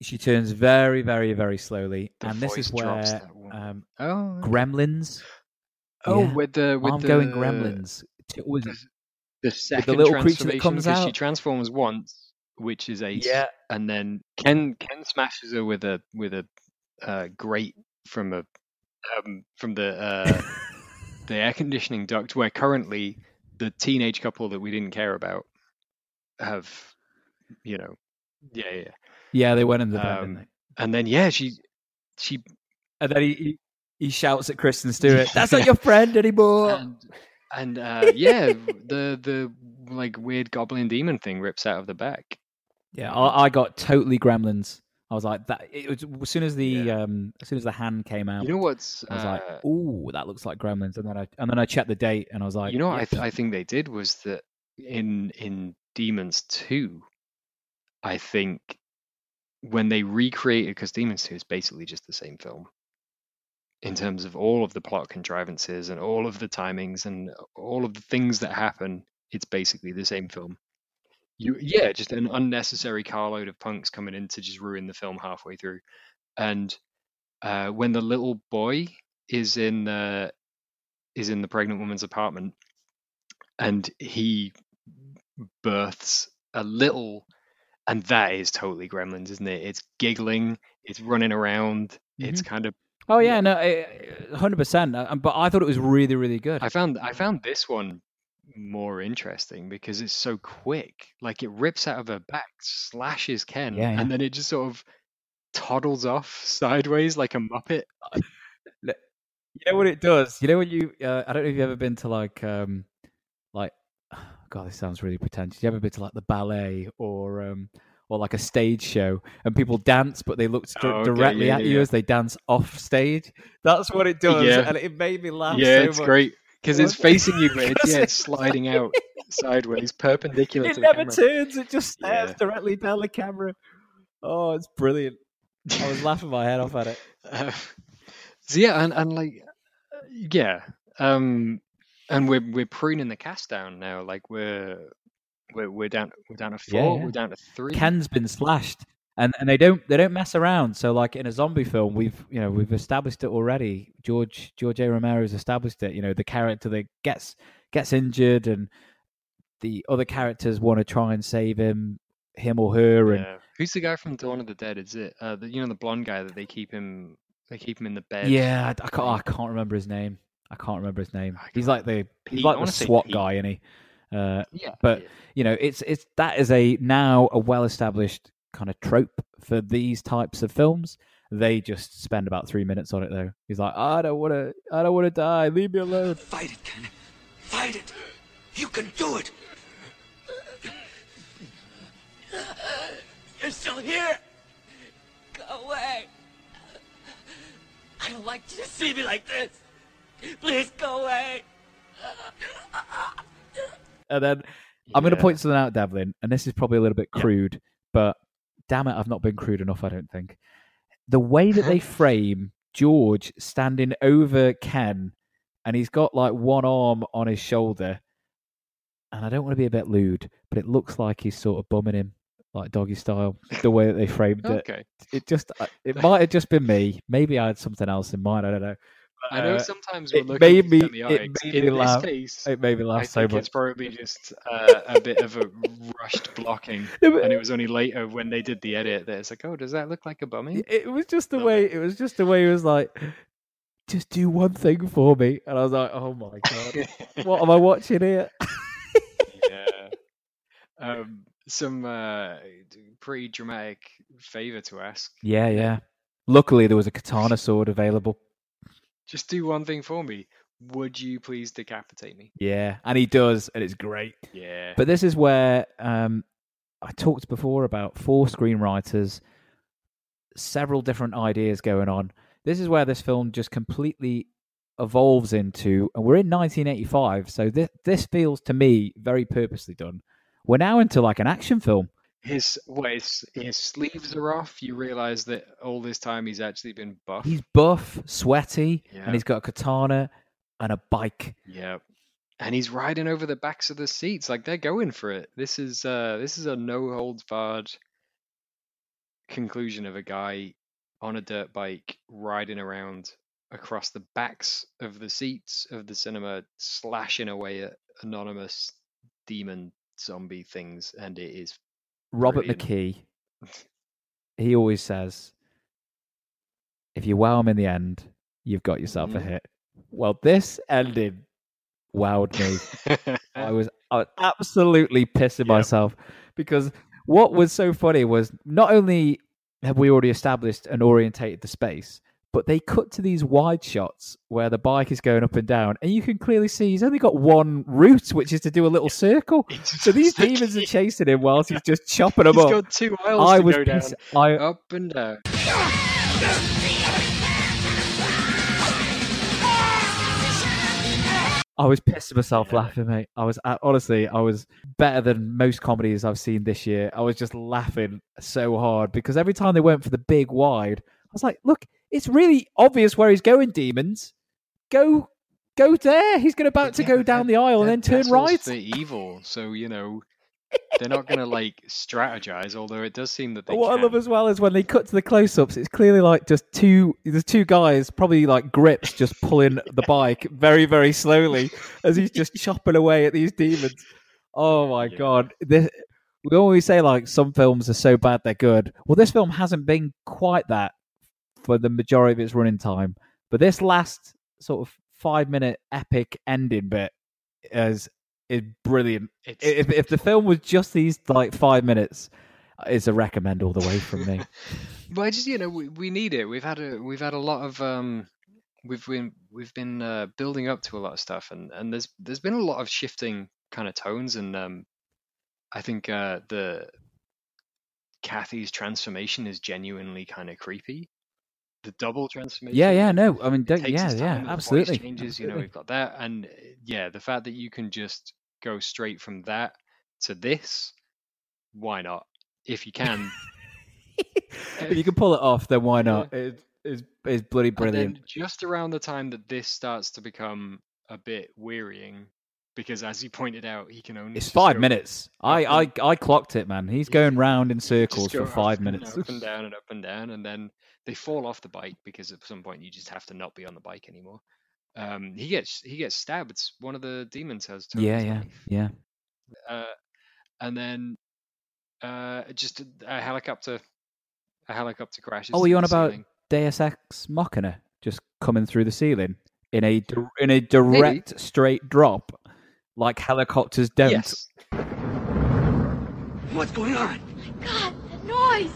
She turns very, very, very slowly, The and this is where um, Oh. Gremlins. oh, yeah. with the with I'm the going Gremlins. T- was it- the second little creature that comes because she transforms once, which is Ace, Yeah. and then Ken Ken smashes her with a with a uh, grate from a um, from the uh, the air conditioning duct where currently the teenage couple that we didn't care about have you know yeah yeah Yeah, they went in the bed, Um, didn't they? and then yeah she she And then he, he he shouts at Kristen Stewart, "That's not your friend anymore." and and uh, yeah the the like weird goblin demon thing rips out of the back yeah, I, I got totally Gremlins. I was like that. It was as soon as the Yeah. um as soon as the hand came out. you know what's I was uh, like, "Ooh, that looks like Gremlins." And then I and then I checked the date, and I was like, you know what I, th- I think they did was that in in demons 2 i think when they recreated because demons 2 is basically just the same film in terms of all of the plot contrivances and all of the timings and all of the things that happen it's basically the same film you yeah just an unnecessary carload of punks coming in to just ruin the film halfway through and uh, when the little boy is in the is in the pregnant woman's apartment and he births a little and that is totally gremlins isn't it it's giggling it's running around it's kind of oh yeah, no, hundred percent. But I thought it was really, really good. i found i found this one more interesting because it's so quick like it rips out of her back slashes ken Yeah, yeah. and then it just sort of toddles off sideways like a muppet You know what it does? You know when you uh, I don't know if you've ever been to like um like God, this sounds really pretentious. You ever been to like the ballet or um or like a stage show and people dance but they look Oh, okay, directly yeah, at you as they dance off stage? That's what it does, and it made me laugh. yeah so it's much. great because it's facing you but it's, yeah, it's sliding out sideways perpendicular It to never camera. turns; it just stares Yeah. directly down the camera. Oh, it's brilliant! I was laughing my head off at it. Uh, so yeah, and, and like yeah, um, and we're we're pruning the cast down now. Like we're we're we're down we're down to Yeah, four. yeah. We're down to three. Ken's been slashed, and and they don't they don't mess around. So like in a zombie film, we've you know we've established it already. George George A. Romero's established it. You know the character that gets gets injured, and the other characters want to try and save him, him or her, and Yeah. Who's the guy from Dawn of the Dead? Is it uh, the, you know the blonde guy that they keep him they keep him in the bed? yeah, I, I can't I can't remember his name. I can't remember his name. He's like the he's like the SWAT Pete. guy, and he. Uh, yeah, but yeah. you know it's it's that is a now a well established kind of trope for these types of films they just spend about three minutes on it though he's like i don't want to i don't want to die leave me alone Fight it, Ken. Fight it. You can do it. You're still here! Go away! I don't like you to see me like this! Please go away! and then i'm going to point something out devlin and this is probably a little bit crude but damn it i've not been crude enough i don't think the way that they frame george standing over ken and he's got like one arm on his shoulder and i don't want to be a bit lewd but it looks like he's sort of bumming him like doggy style. The way that they framed it, Okay. it just uh, it might have just been me. Maybe I had something else in mind. I don't know. I know Uh, sometimes we're it looking made at me. semiotics. It made In me this laugh. case, it made me laugh I so think much. it's probably just uh, a bit of a rushed blocking, and it was only later when they did the edit that it's like, oh, does that look like a bummy? It was just the way. It was just the way. It was like, just do one thing for me, and I was like, oh my god, what am I watching here? yeah. Um, some uh, pretty dramatic favor to ask. Yeah, yeah. Luckily, there was a katana sword available. Just do one thing for me. Would you please decapitate me? Yeah, and he does, and it's great. Yeah. But this is where um, I talked before about four screenwriters, several different ideas going on. This is where this film just completely evolves into, and we're in 1985, so this this feels to me very purposely done. We're now into like an action film. His what his, his sleeves are off. You realize that all this time he's actually been buff. He's buff, sweaty, Yeah. and he's got a katana and a bike. Yeah. And he's riding over the backs of the seats like they're going for it. This is uh this is a no holds barred conclusion of a guy on a dirt bike riding around across the backs of the seats of the cinema slashing away at anonymous demon zombie things and it is Robert Brilliant. McKee, he always says, if you wow him in the end, you've got yourself a Mhm. hit. Well, this ending wowed me. I was, I was absolutely pissing myself because what was so funny was not only have we already established and orientated the space, but they cut to these wide shots where the bike is going up and down, and you can clearly see he's only got one route, which is to do a little circle. So these demons are chasing him whilst he's just chopping them He's up. got two aisles I to was go down. I, Up and down. I was pissing myself laughing, mate. I was uh, honestly, I was better than most comedies I've seen this year. I was just laughing so hard because every time they went for the big wide, I was like, "Look, it's really obvious where he's going, demons. Go, go there. He's going about to go down the aisle and then turn right." also evil, so you know they're not gonna like strategize. Although it does seem that they what can. I love as well is when they cut to the close-ups, it's clearly like just two. There's two guys, probably like grips, just pulling the bike very, very slowly as he's just chopping away at these demons. Oh my god! This, we always say like some films are so bad they're good. Well, this film hasn't been quite that for the majority of its running time, but this last sort of five-minute epic ending bit is is brilliant. It's- If if the film was just these like five minutes, it's a recommend all the way from me. But I just you know we, we need it. We've had a we've had a lot of um we've been we've been uh, building up to a lot of stuff and and there's there's been a lot of shifting kind of tones and um I think uh the Kathy's transformation is genuinely kind of creepy. The double transformation. Yeah, yeah, no, I mean, don't, yeah, yeah, and the voice absolutely. changes. You know, we've got that, and uh, yeah, the fact that you can just go straight from that to this, why not? If you can, if you can pull it off, then why not? It, it's, it's bloody brilliant. Just around the time that this starts to become a bit wearying, because as you pointed out, he can only It's five minutes. I, I, I clocked it, man. He's going round in circles for five and minutes. up and down and up and down, and then they fall off the bike because at some point you just have to not be on the bike anymore. Um, he gets he gets stabbed. One of the demons has Yeah, yeah, yeah. uh, and then uh, just a, a helicopter, a helicopter crashes. Oh, you on about ceiling. Deus Ex Machina just coming through the ceiling in a in a direct straight drop, like helicopters don't? Yes. What's going on? My God, that noise!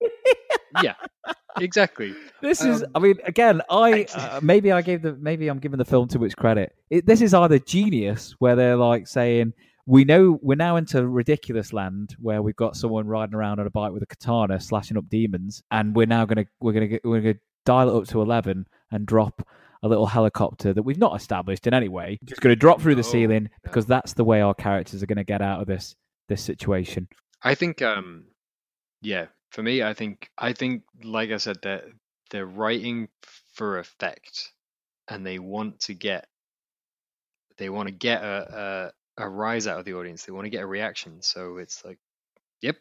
yeah, exactly. This is, Um, I mean, again, I uh, maybe I gave the maybe I'm giving the film too much credit. It, this is either genius, where they're like saying, "We know we're now into ridiculous land, where we've got someone riding around on a bike with a katana slashing up demons, and we're now gonna we're gonna get, we're gonna dial it up to eleven and drop a little helicopter that we've not established in any way, just gonna drop through the No, ceiling because that's the way our characters are gonna get out of this this situation." I think, um, yeah, For me, I think I think like I said, they're they're writing for effect, and they want to get they want to get a, a a rise out of the audience. They want to get a reaction. So it's like, yep,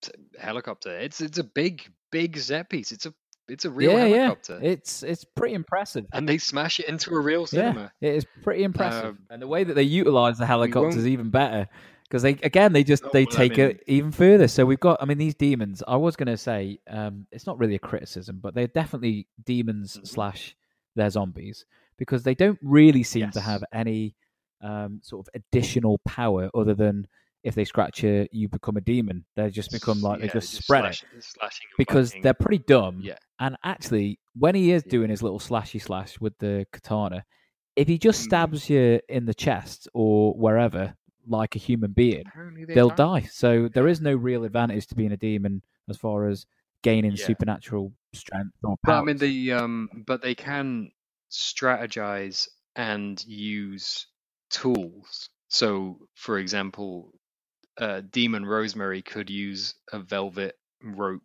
it's helicopter. It's it's a big big set piece. It's a it's a real yeah, helicopter, yeah. It's it's pretty impressive. and they smash it into a real cinema. Yeah, it is pretty impressive, Um, and the way that they utilize the helicopters won't- is even better because they again they just they well, I take mean- it even further. So we've got, I mean, these demons. I was going to say um, it's not really a criticism, but they're definitely demons Mhm. slash they're zombies because they don't really seem to have any um, sort of additional power other than if they scratch you, you become a demon. They just become like they Yeah, just spread it slash- slashing because biting. they're pretty dumb. Yeah. And actually, when he is Yeah. doing his little slashy slash with the katana, if he just Mm. stabs you in the chest or wherever, like a human being, they they'll die. So there is no real advantage to being a demon as far as gaining Yeah. supernatural strength or But I mean, the um, but they can strategize and use tools. So, for example, uh, Demon Rosemary could use a velvet rope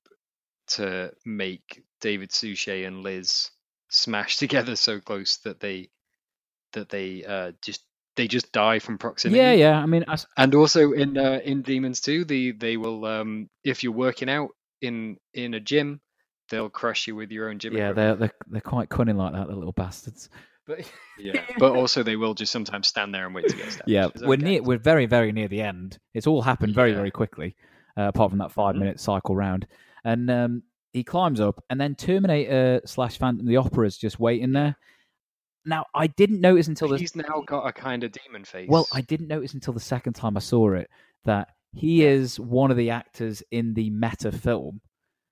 to make David Suchet and Liz smash together so close that they that they uh, just they just die from proximity. yeah, yeah. I mean, I And also in uh, in Demons 2, the they will um if you're working out in in a gym, they'll crush you with your own gym yeah, equipment. they're, they're they're quite cunning like that, the little bastards. But Yeah, but also they will just sometimes stand there and wait to get stabbed. yeah, we're okay. near. We're very, very near the end. It's all happened very, Yeah. very quickly, uh, apart from that 5 Mhm. minute cycle round. And um, he climbs up, and then Terminator slash Phantom the Opera is just waiting there. Now, I didn't notice until the He's now got a kind of demon face. well, I didn't notice until the second time I saw it that he is one of the actors in the meta film.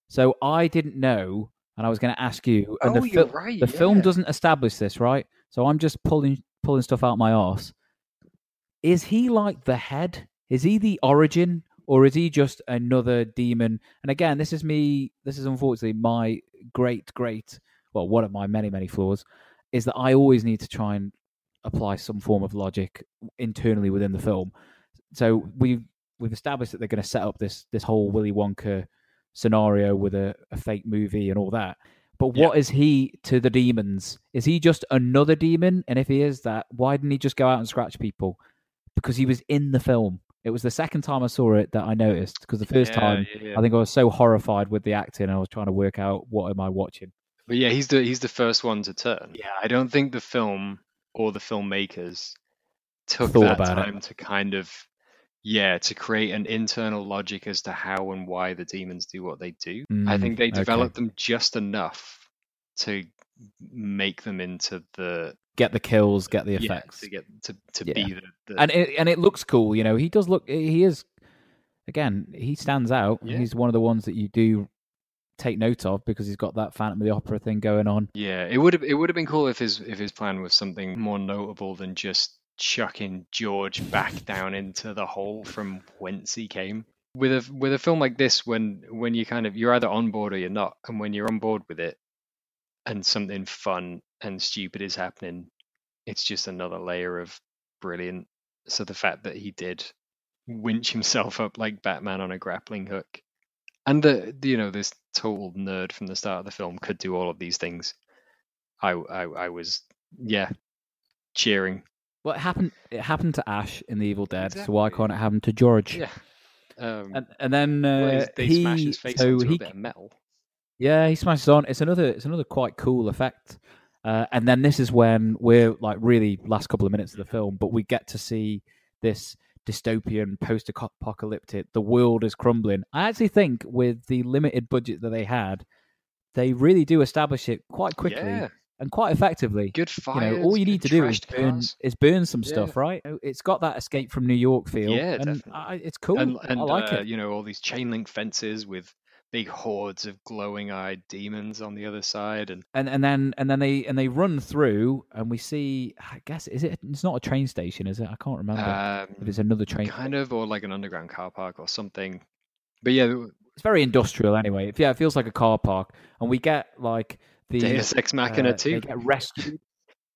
So I didn't know, and I was going to ask you. And Oh, the you're right, The film doesn't establish this, right? So I'm just pulling pulling stuff out my arse. Is he like the head? Is he the origin, or is he just another demon? And again, this is me. This is unfortunately my great, great. Well, one of my many, many flaws is that I always need to try and apply some form of logic internally within the film. So we've we've established that they're going to set up this this whole Willy Wonka scenario with a, a fake movie and all that. But what is he to the demons? Is he just another demon? And if he is that, why didn't he just go out and scratch people? Because he was in the film. It was the second time I saw it that I noticed. Because the first Yeah, time, yeah, yeah. I think I was so horrified with the acting, I was trying to work out what am I watching. But yeah, he's the he's the first one to turn. Yeah, I don't think the film or the filmmakers took Thought that about it. to kind of yeah to create an internal logic as to how and why the demons do what they do. I Mm, think they okay. developed them just enough to make them into the Get the kills, get the yeah, effects. to get to to Yeah. be the, the and it, and it looks cool. You know, he does look. He is again. He stands out. Yeah. He's one of the ones that you do take note of because he's got that Phantom of the Opera thing going on. Yeah, it would have it would have been cool if his if his plan was something more notable than just chucking George back down into the hole from whence he came. With a with a film like this, when when you kind of you're either on board or you're not, and when you're on board with it, and something fun and stupid is happening, it's just another layer of brilliant. So the fact that he did winch himself up like Batman on a grappling hook, and the you know this total nerd from the start of the film could do all of these things. I I, I was yeah cheering. Well, it happened. It happened to Ash in The Evil Dead. So why can't it happen to George? Yeah. Um, And and then uh, his- they he smash his face so he a bit of metal. Yeah, he smashes on. It's another it's another quite cool effect. Uh, and then this is when we're like really last couple of minutes of the film, but we get to see this dystopian post-apocalyptic. The world is crumbling. I actually think with the limited budget that they had, they really do establish it quite quickly Yeah. And quite effectively. Good You know, all you need to do is burn cars. is burn some Yeah. stuff, right? It's got that escape from New York feel. Yeah, and. I, it's cool. And, and I like uh, it. you know all these chain link fences with big hordes of glowing-eyed demons on the other side, and and and then and then they and they run through and we see i guess is it it's not a train station is it i can't remember um, if it's another train kind of or like an underground car park or something. But yeah, it's very industrial anyway yeah it feels like a car park and we get like the Deus Ex Machina uh, too. they get rescued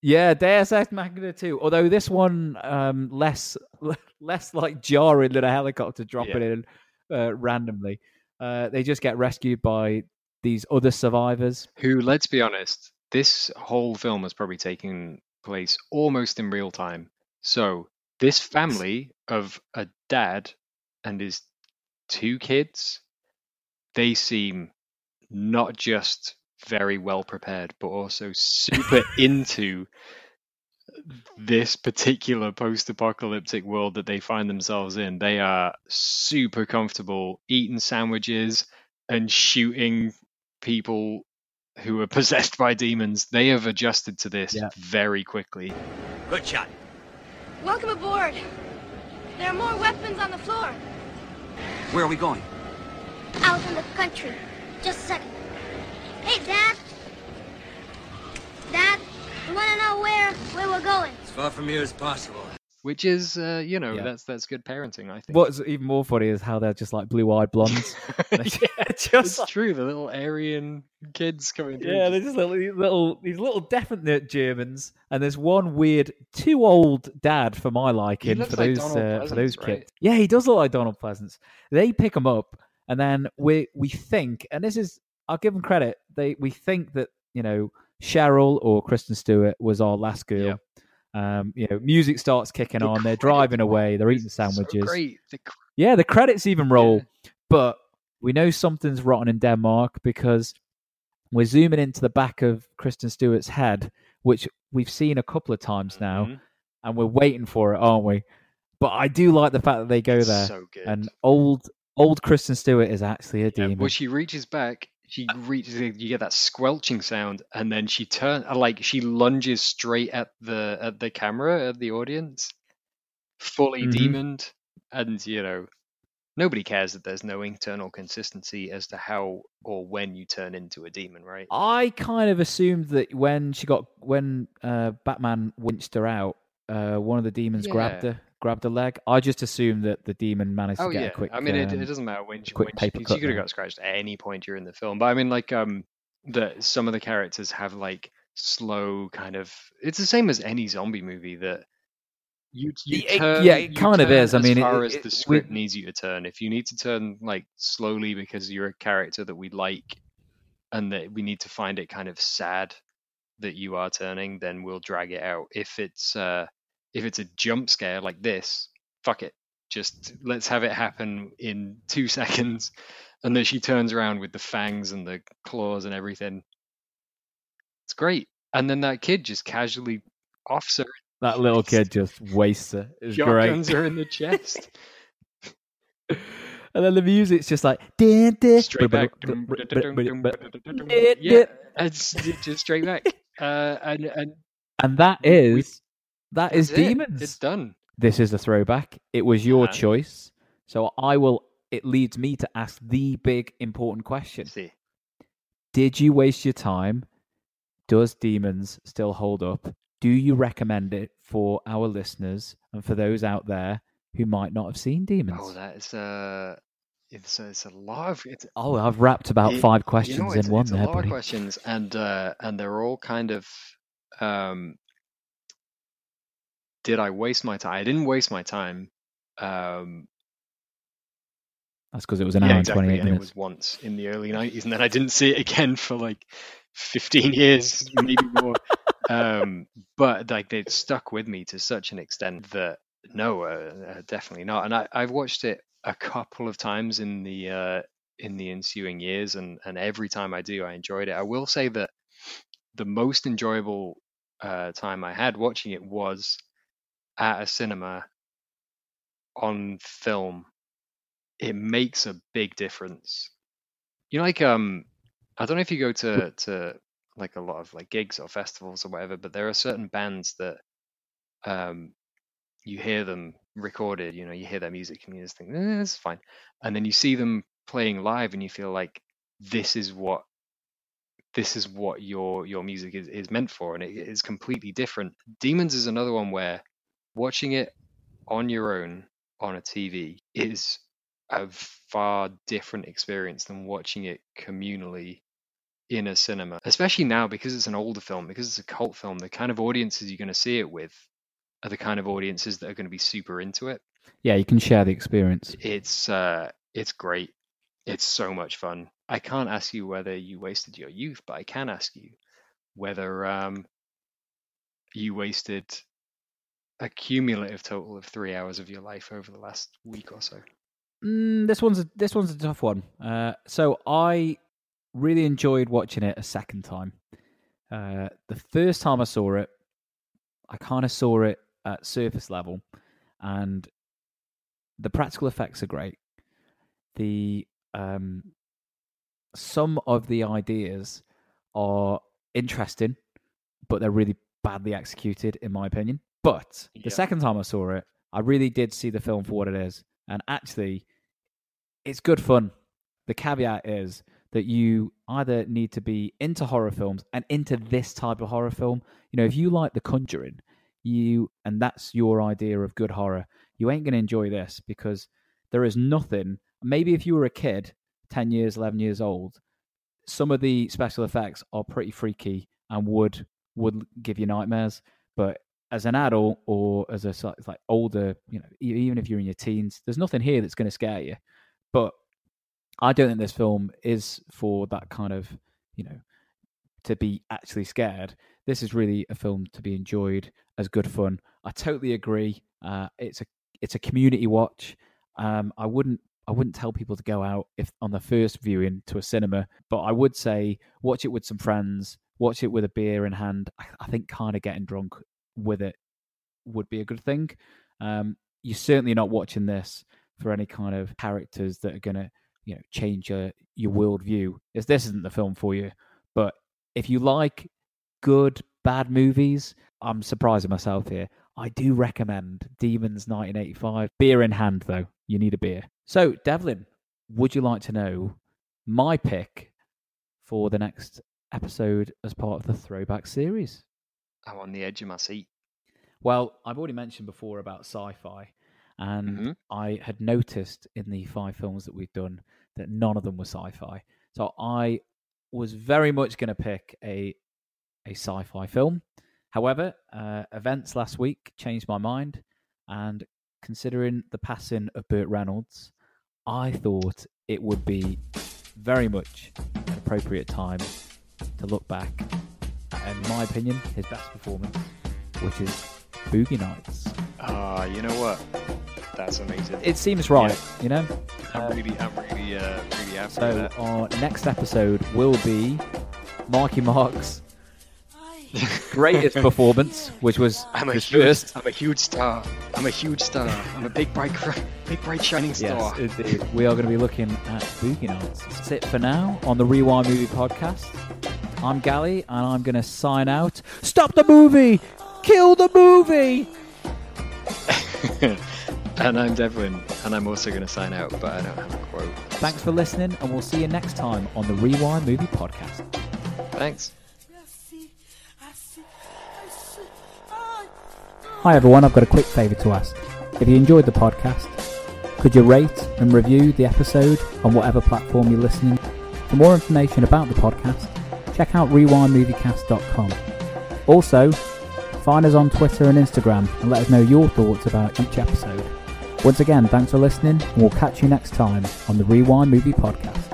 yeah deus ex machina too although this one um less less like jarring than a helicopter dropping Yeah. in uh, randomly Uh, they just get rescued by these other survivors. Who, let's be honest, this whole film has probably taken place almost in real time. So this family of a dad and his two kids, they seem not just very well prepared, but also super into this particular post-apocalyptic world that they find themselves in. They are super comfortable eating sandwiches and shooting people who are possessed by demons. They have adjusted to this Yeah. very quickly. Good shot. Welcome aboard. There are more weapons on the floor. Where are we going? Out in the country. Just a second. Hey, Dad. Dad, you want to know where where we're going? As far from here as possible. Which is, uh, you know, Yeah. that's that's good parenting, I think. What's even more funny is how they're just like blue-eyed blondes. Yeah, just it's like- true. The little Aryan kids coming through. Yeah, they're just little, these little, these little definite Germans, and there's one weird, too old dad for my liking for like those Donald uh, for those Pleasence, right? kids. Yeah, he does look like Donald Pleasence. They pick him up, and then we we think, and this is, I'll give them credit. They we think that you know Cheryl or Kristen Stewart was our last girl. Um, you know, music starts kicking The on. They're driving away. They're eating so sandwiches. great. The cr- Yeah, the credits even roll, Yeah. but we know something's rotten in Denmark because we're zooming into the back of Kristen Stewart's head, which we've seen a couple of times now, Mhm. and we're waiting for it, aren't we? But I do like the fact that they go there, So and old old Kristen Stewart is actually a Yeah, demon. well, she reaches back. She reaches. You get that squelching sound, and then she turns like she lunges straight at the at the camera at the audience, fully Mhm. demoned, and you know, nobody cares that there's no internal consistency as to how or when you turn into a demon, right? I kind of assumed that when she got when uh, Batman winched her out, uh, one of the demons grabbed her, grabbed her leg. I just assume that the demon managed to Oh get yeah, a quick. I mean, it, um, it doesn't matter when she, quick when she, cut she could have got scratched at any point during the film. But I mean, like, um, that some of the characters have like slow kind of. It's the same as any zombie movie that you you turn. yeah, it kind of is. I mean, it- far it- as the we- script needs you to turn. If you need to turn like slowly because you're a character that we like, and that we need to find it kind of sad that you are turning, then we'll drag it out. If it's uh, if it's a jump scare like this, fuck it. Just let's have it happen in two seconds, and then she turns around with the fangs and the claws and everything. It's great. And then that kid just casually offs her, that little kid just wastes her. It's great. shotguns her in the chest. and then the music's just like straight back. Yeah. it's just straight back. Uh, and and and that is that is that's it. demons. It's done. This is a throwback. It was your Uh-huh. choice, so I will. It leads me to ask the big important question: See, Did you waste your time? Does demons still hold up? Do you recommend it for our listeners and for those out there who might not have seen demons? oh, that is uh, it's it's a lot of it's Oh, I've wrapped about It- five you know, questions it's, in one it's there, a lot buddy. of questions, and uh, and they're all kind of. Um, did I waste my time? I didn't waste my time. Um, That's because it was an yeah, hour and exactly, twenty-eight and it was once in the early '90s, and then I didn't see it again for like 15 years, maybe more. um, but like they stuck with me to such an extent that no, uh, uh, definitely not. And I, I've watched it a couple of times in the uh, in the ensuing years, and and every time I do, I enjoyed it. I will say that the most enjoyable uh, time I had watching it was at a cinema on film. It makes a big difference. You know, like um, I don't know if you go to to like a lot of like gigs or festivals or whatever, but there are certain bands that um you hear them recorded, you know, you hear their music and you just think, eh, it's fine. And then you see them playing live and you feel like this is what this is what your your music is, is meant for and it is completely different. Demons is another one where watching it on your own on a TV is a far different experience than watching it communally in a cinema, especially now because it's an older film, because it's a cult film. The kind of audiences you're going to see it with are the kind of audiences that are going to be super into it. Yeah, you can share the experience. It's uh, it's great. It's so much fun. I can't ask you whether you wasted your youth, but I can ask you whether um, you wasted a cumulative total of three hours of your life over the last week or so. Mm, this one's a, this one's a tough one. Uh, so I really enjoyed watching it a second time. Uh, the first time I saw it, I kind of saw it at surface level, and the practical effects are great. The um, some of the ideas are interesting, but they're really badly executed, in my opinion. But the Yeah. second time I saw it, I really did see the film for what it is, and actually, it's good fun. The caveat is that you either need to be into horror films and into this type of horror film. You know, if you like The Conjuring, you and that's your idea of good horror, you ain't going to enjoy this because there is nothing. Maybe if you were a kid, 10 years, 11 years old, some of the special effects are pretty freaky and would would give you nightmares. But as an adult or as a like older, you know, even if you're in your teens, there's nothing here that's going to scare you. But I don't think this film is for that kind of, you know, to be actually scared. This is really a film to be enjoyed as good fun. I totally agree. Uh, it's a it's a community watch. Um, I wouldn't I wouldn't tell people to go out if on the first viewing to a cinema, but I would say watch it with some friends, watch it with a beer in hand. I, I think kind of getting drunk with it would be a good thing. Um, you're certainly not watching this for any kind of characters that are going to you know change your your worldview. As this isn't the film for you, but if you like good bad movies, I'm surprising myself here. I do recommend Demons 1985. Beer in hand, though. You need a beer. So, Devlin, would you like to know my pick for the next episode as part of the throwback series? I'm on the edge of my seat. Well, I've already mentioned before about sci fi, and Mhm. I had noticed in the five films that we've done that none of them were sci fi. So I was very much going to pick a a sci fi film. However, uh, events last week changed my mind, and considering the passing of Burt Reynolds, I thought it would be very much an appropriate time to look back in my opinion, his best performance, which is Boogie Nights. Ah, you know what? That's amazing. It seems right, you know. I'm really, I'm really, uh, really happy So our next episode will be Marky Mark's greatest performance, which was I'm a his huge, first. I'm a huge star. I'm a huge star. I'm a big bright, big bright shining star. Yes. We are going to be looking at Boogie Nights. That's it for now on the Rewind Movie Podcast. I'm Gali, and I'm going to sign out. Stop the movie! Kill the movie! and I'm Devlin, and I'm also going to sign out, but I don't have a quote. Thanks for listening, and we'll see you next time on the Rewind Movie Podcast. Thanks. Hi everyone, I've got a quick favour to ask. If you enjoyed the podcast, could you rate and review the episode on whatever platform you're listening? For more information about the podcast, check out rewindmoviecast.com. Also, find us on Twitter and Instagram and let us know your thoughts about each episode. Once again, thanks for listening, and we'll catch you next time on the Rewind Movie Podcast.